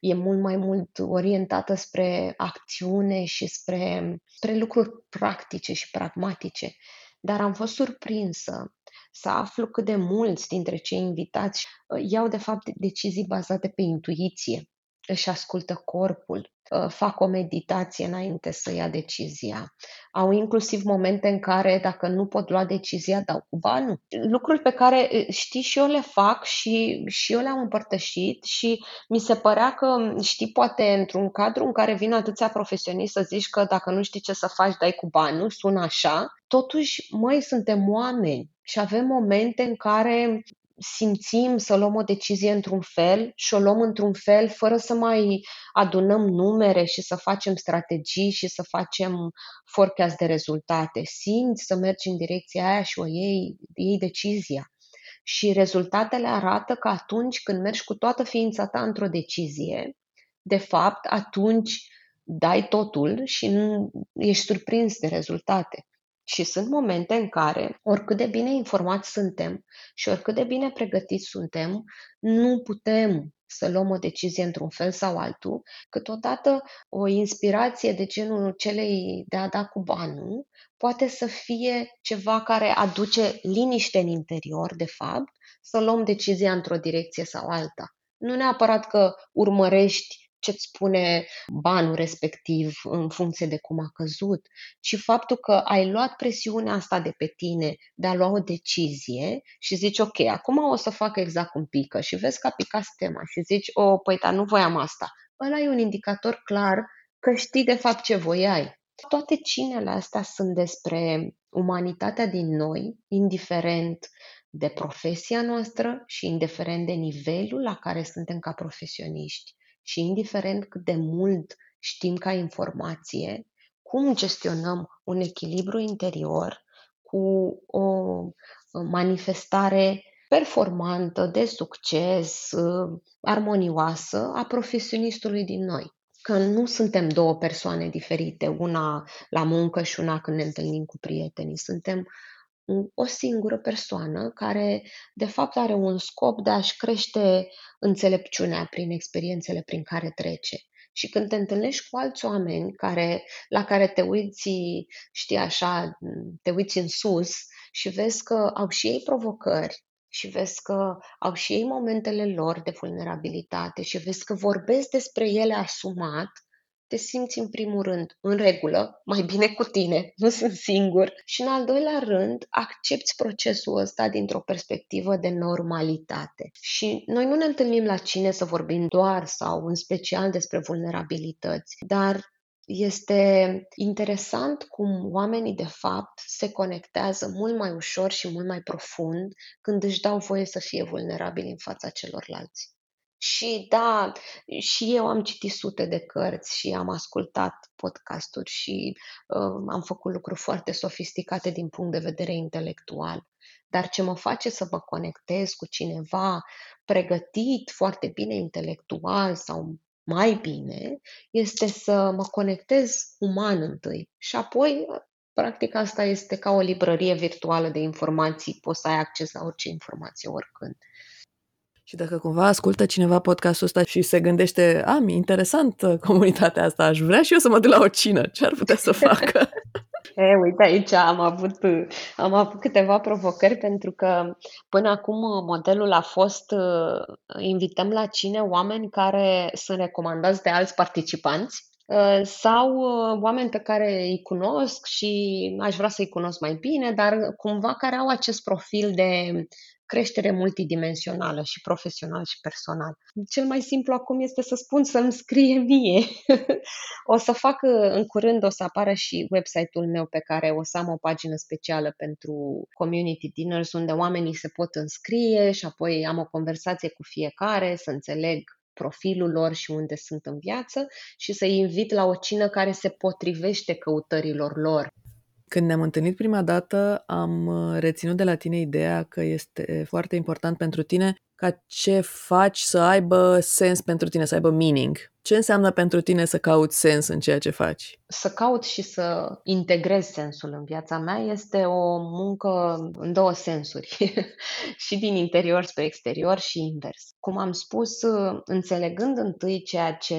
Speaker 2: e mult mai mult orientată spre acțiune și spre, spre lucruri practice și pragmatice. Dar am fost surprinsă să aflu cât de mulți dintre cei invitați uh, iau de fapt decizii bazate pe intuiție, își ascultă corpul, uh, fac o meditație înainte să ia decizia. Au inclusiv momente în care, dacă nu pot lua decizia, dau cu banul. Lucruri pe care, uh, știi, și eu le fac și, și eu le-am împărtășit și mi se părea că, știi, poate într-un cadru în care vin atâția profesioniști să zici că dacă nu știi ce să faci, dai cu banul, sună așa. Totuși, mai suntem oameni și avem momente în care simțim să luăm o decizie într-un fel și o luăm într-un fel fără să mai adunăm numere și să facem strategii și să facem forecast de rezultate. Simți să mergi în direcția aia și o iei, iei decizia. Și rezultatele arată că atunci când mergi cu toată ființa ta într-o decizie, de fapt, atunci dai totul și nu ești surprins de rezultate. Și sunt momente în care, oricât de bine informați suntem și oricât de bine pregătiți suntem, nu putem să luăm o decizie într-un fel sau altul, câteodată o inspirație de genul celei de a da cu banul poate să fie ceva care aduce liniște în interior, de fapt, să luăm decizia într-o direcție sau alta. Nu neapărat că urmărești ce-ți spune banul respectiv în funcție de cum a căzut, ci faptul că ai luat presiunea asta de pe tine de a lua o decizie și zici, ok, acum o să fac exact cum pică și vezi că a picat stema și zici, o, oh, păi, dar nu voiam asta. Ăla e un indicator clar că știi de fapt ce voiai. Toate cinele astea sunt despre umanitatea din noi, indiferent de profesia noastră și indiferent de nivelul la care suntem ca profesioniști și indiferent cât de mult știm ca informație, cum gestionăm un echilibru interior cu o manifestare performantă, de succes, armonioasă a profesionistului din noi. Că nu suntem două persoane diferite, una la muncă și una când ne întâlnim cu prietenii. Suntem o singură persoană care, de fapt, are un scop de a-și crește înțelepciunea prin experiențele prin care trece. Și când te întâlnești cu alți oameni care, la care te uiți, știi așa, te uiți în sus și vezi că au și ei provocări și vezi că au și ei momentele lor de vulnerabilitate și vezi că vorbesc despre ele asumat, te simți în primul rând în regulă, mai bine cu tine, [laughs] nu sunt singur și în al doilea rând accepti procesul ăsta dintr-o perspectivă de normalitate. Și noi nu ne întâlnim la cine să vorbim doar sau în special despre vulnerabilități, dar este interesant cum oamenii de fapt se conectează mult mai ușor și mult mai profund când își dau voie să fie vulnerabili în fața celorlalți. Și da, și eu am citit sute de cărți și am ascultat podcasturi și uh, am făcut lucruri foarte sofisticate din punct de vedere intelectual. Dar ce mă face să mă conectez cu cineva pregătit foarte bine intelectual sau mai bine, este să mă conectez uman întâi și apoi Practic asta este ca o librărie virtuală de informații, poți să ai acces la orice informație oricând.
Speaker 3: Și dacă cumva ascultă cineva podcastul ăsta și se gândește, am, interesant uh, comunitatea asta, aș vrea și eu să mă duc la o cină, ce ar putea să facă? [laughs]
Speaker 2: E, uite, aici am avut, am avut câteva provocări pentru că până acum modelul a fost uh, invităm la cine oameni care sunt recomandați de alți participanți uh, sau oameni pe care îi cunosc și aș vrea să-i cunosc mai bine, dar cumva care au acest profil de creștere multidimensională și profesional și personal. Cel mai simplu acum este să spun să-mi scrie mie. [laughs] o să fac în curând, o să apară și website-ul meu pe care o să am o pagină specială pentru community dinners unde oamenii se pot înscrie și apoi am o conversație cu fiecare să înțeleg profilul lor și unde sunt în viață și să-i invit la o cină care se potrivește căutărilor lor.
Speaker 3: Când ne-am întâlnit prima dată, am uh, reținut de la tine ideea că este foarte important pentru tine ca ce faci să aibă sens pentru tine, să aibă meaning. Ce înseamnă pentru tine să cauți sens în ceea ce faci?
Speaker 2: Să caut și să integrez sensul în viața mea este o muncă în două sensuri, [laughs] și din interior spre exterior și invers. Cum am spus, înțelegând întâi ceea ce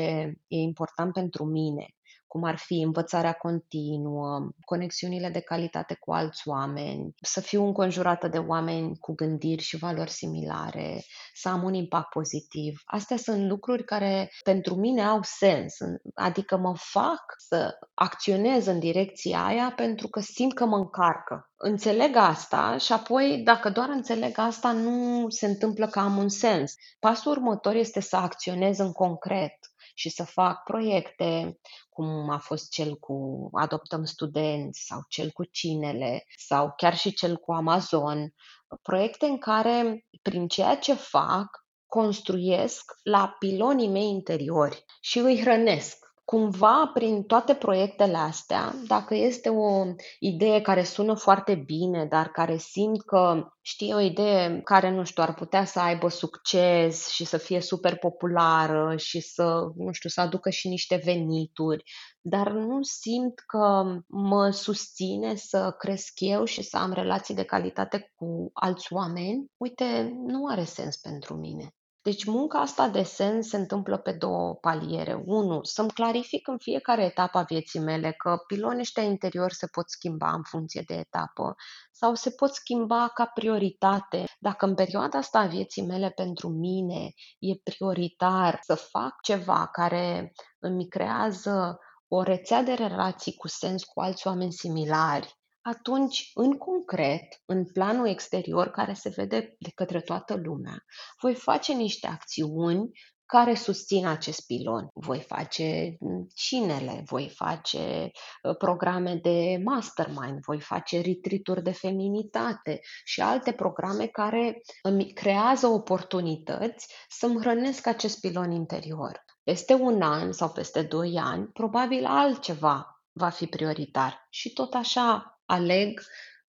Speaker 2: e important pentru mine cum ar fi învățarea continuă, conexiunile de calitate cu alți oameni, să fiu înconjurată de oameni cu gândiri și valori similare, să am un impact pozitiv. Astea sunt lucruri care pentru mine au sens, adică mă fac să acționez în direcția aia pentru că simt că mă încarcă. Înțeleg asta și apoi, dacă doar înțeleg asta, nu se întâmplă că am un sens. Pasul următor este să acționez în concret și să fac proiecte, cum a fost cel cu Adoptăm Studenți sau cel cu Cinele sau chiar și cel cu Amazon, proiecte în care, prin ceea ce fac, construiesc la pilonii mei interiori și îi hrănesc cumva prin toate proiectele astea, dacă este o idee care sună foarte bine, dar care simt că știi o idee care, nu știu, ar putea să aibă succes și să fie super populară și să, nu știu, să aducă și niște venituri, dar nu simt că mă susține să cresc eu și să am relații de calitate cu alți oameni, uite, nu are sens pentru mine. Deci munca asta de sens se întâmplă pe două paliere. Unu, să-mi clarific în fiecare etapă a vieții mele că pilonii ăștia interior se pot schimba în funcție de etapă sau se pot schimba ca prioritate. Dacă în perioada asta a vieții mele pentru mine e prioritar să fac ceva care îmi creează o rețea de relații cu sens cu alți oameni similari, atunci, în concret, în planul exterior care se vede de către toată lumea, voi face niște acțiuni care susțin acest pilon. Voi face mm, cinele, voi face ă, programe de mastermind, voi face retreat de feminitate și alte programe care îmi creează oportunități să-mi hrănesc acest pilon interior. Peste un an sau peste doi ani, probabil altceva va fi prioritar. Și tot așa aleg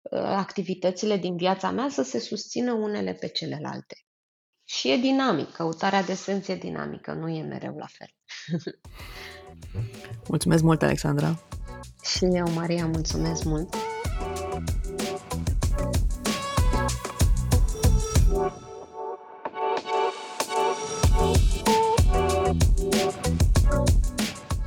Speaker 2: uh, activitățile din viața mea să se susțină unele pe celelalte. Și e dinamic, căutarea de sens e dinamică, nu e mereu la fel. [laughs]
Speaker 3: Mulțumesc mult, Alexandra!
Speaker 2: Și eu, Maria, mulțumesc mult!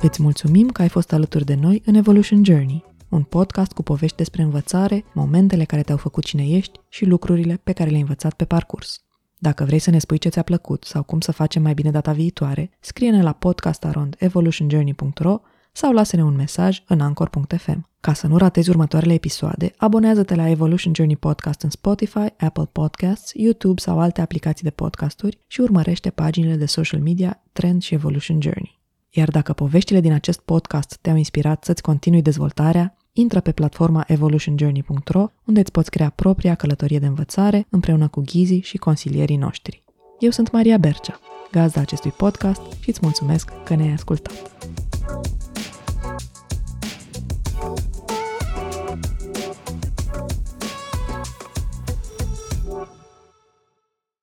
Speaker 1: Îți mulțumim că ai fost alături de noi în Evolution Journey un podcast cu povești despre învățare, momentele care te-au făcut cine ești și lucrurile pe care le-ai învățat pe parcurs. Dacă vrei să ne spui ce ți-a plăcut sau cum să facem mai bine data viitoare, scrie-ne la podcastarondevolutionjourney.ro sau lasă-ne un mesaj în anchor.fm. Ca să nu ratezi următoarele episoade, abonează-te la Evolution Journey Podcast în Spotify, Apple Podcasts, YouTube sau alte aplicații de podcasturi și urmărește paginile de social media Trend și Evolution Journey. Iar dacă poveștile din acest podcast te-au inspirat să-ți continui dezvoltarea, intră pe platforma evolutionjourney.ro, unde îți poți crea propria călătorie de învățare împreună cu ghizii și consilierii noștri. Eu sunt Maria Bercea, gazda acestui podcast și îți mulțumesc că ne-ai ascultat.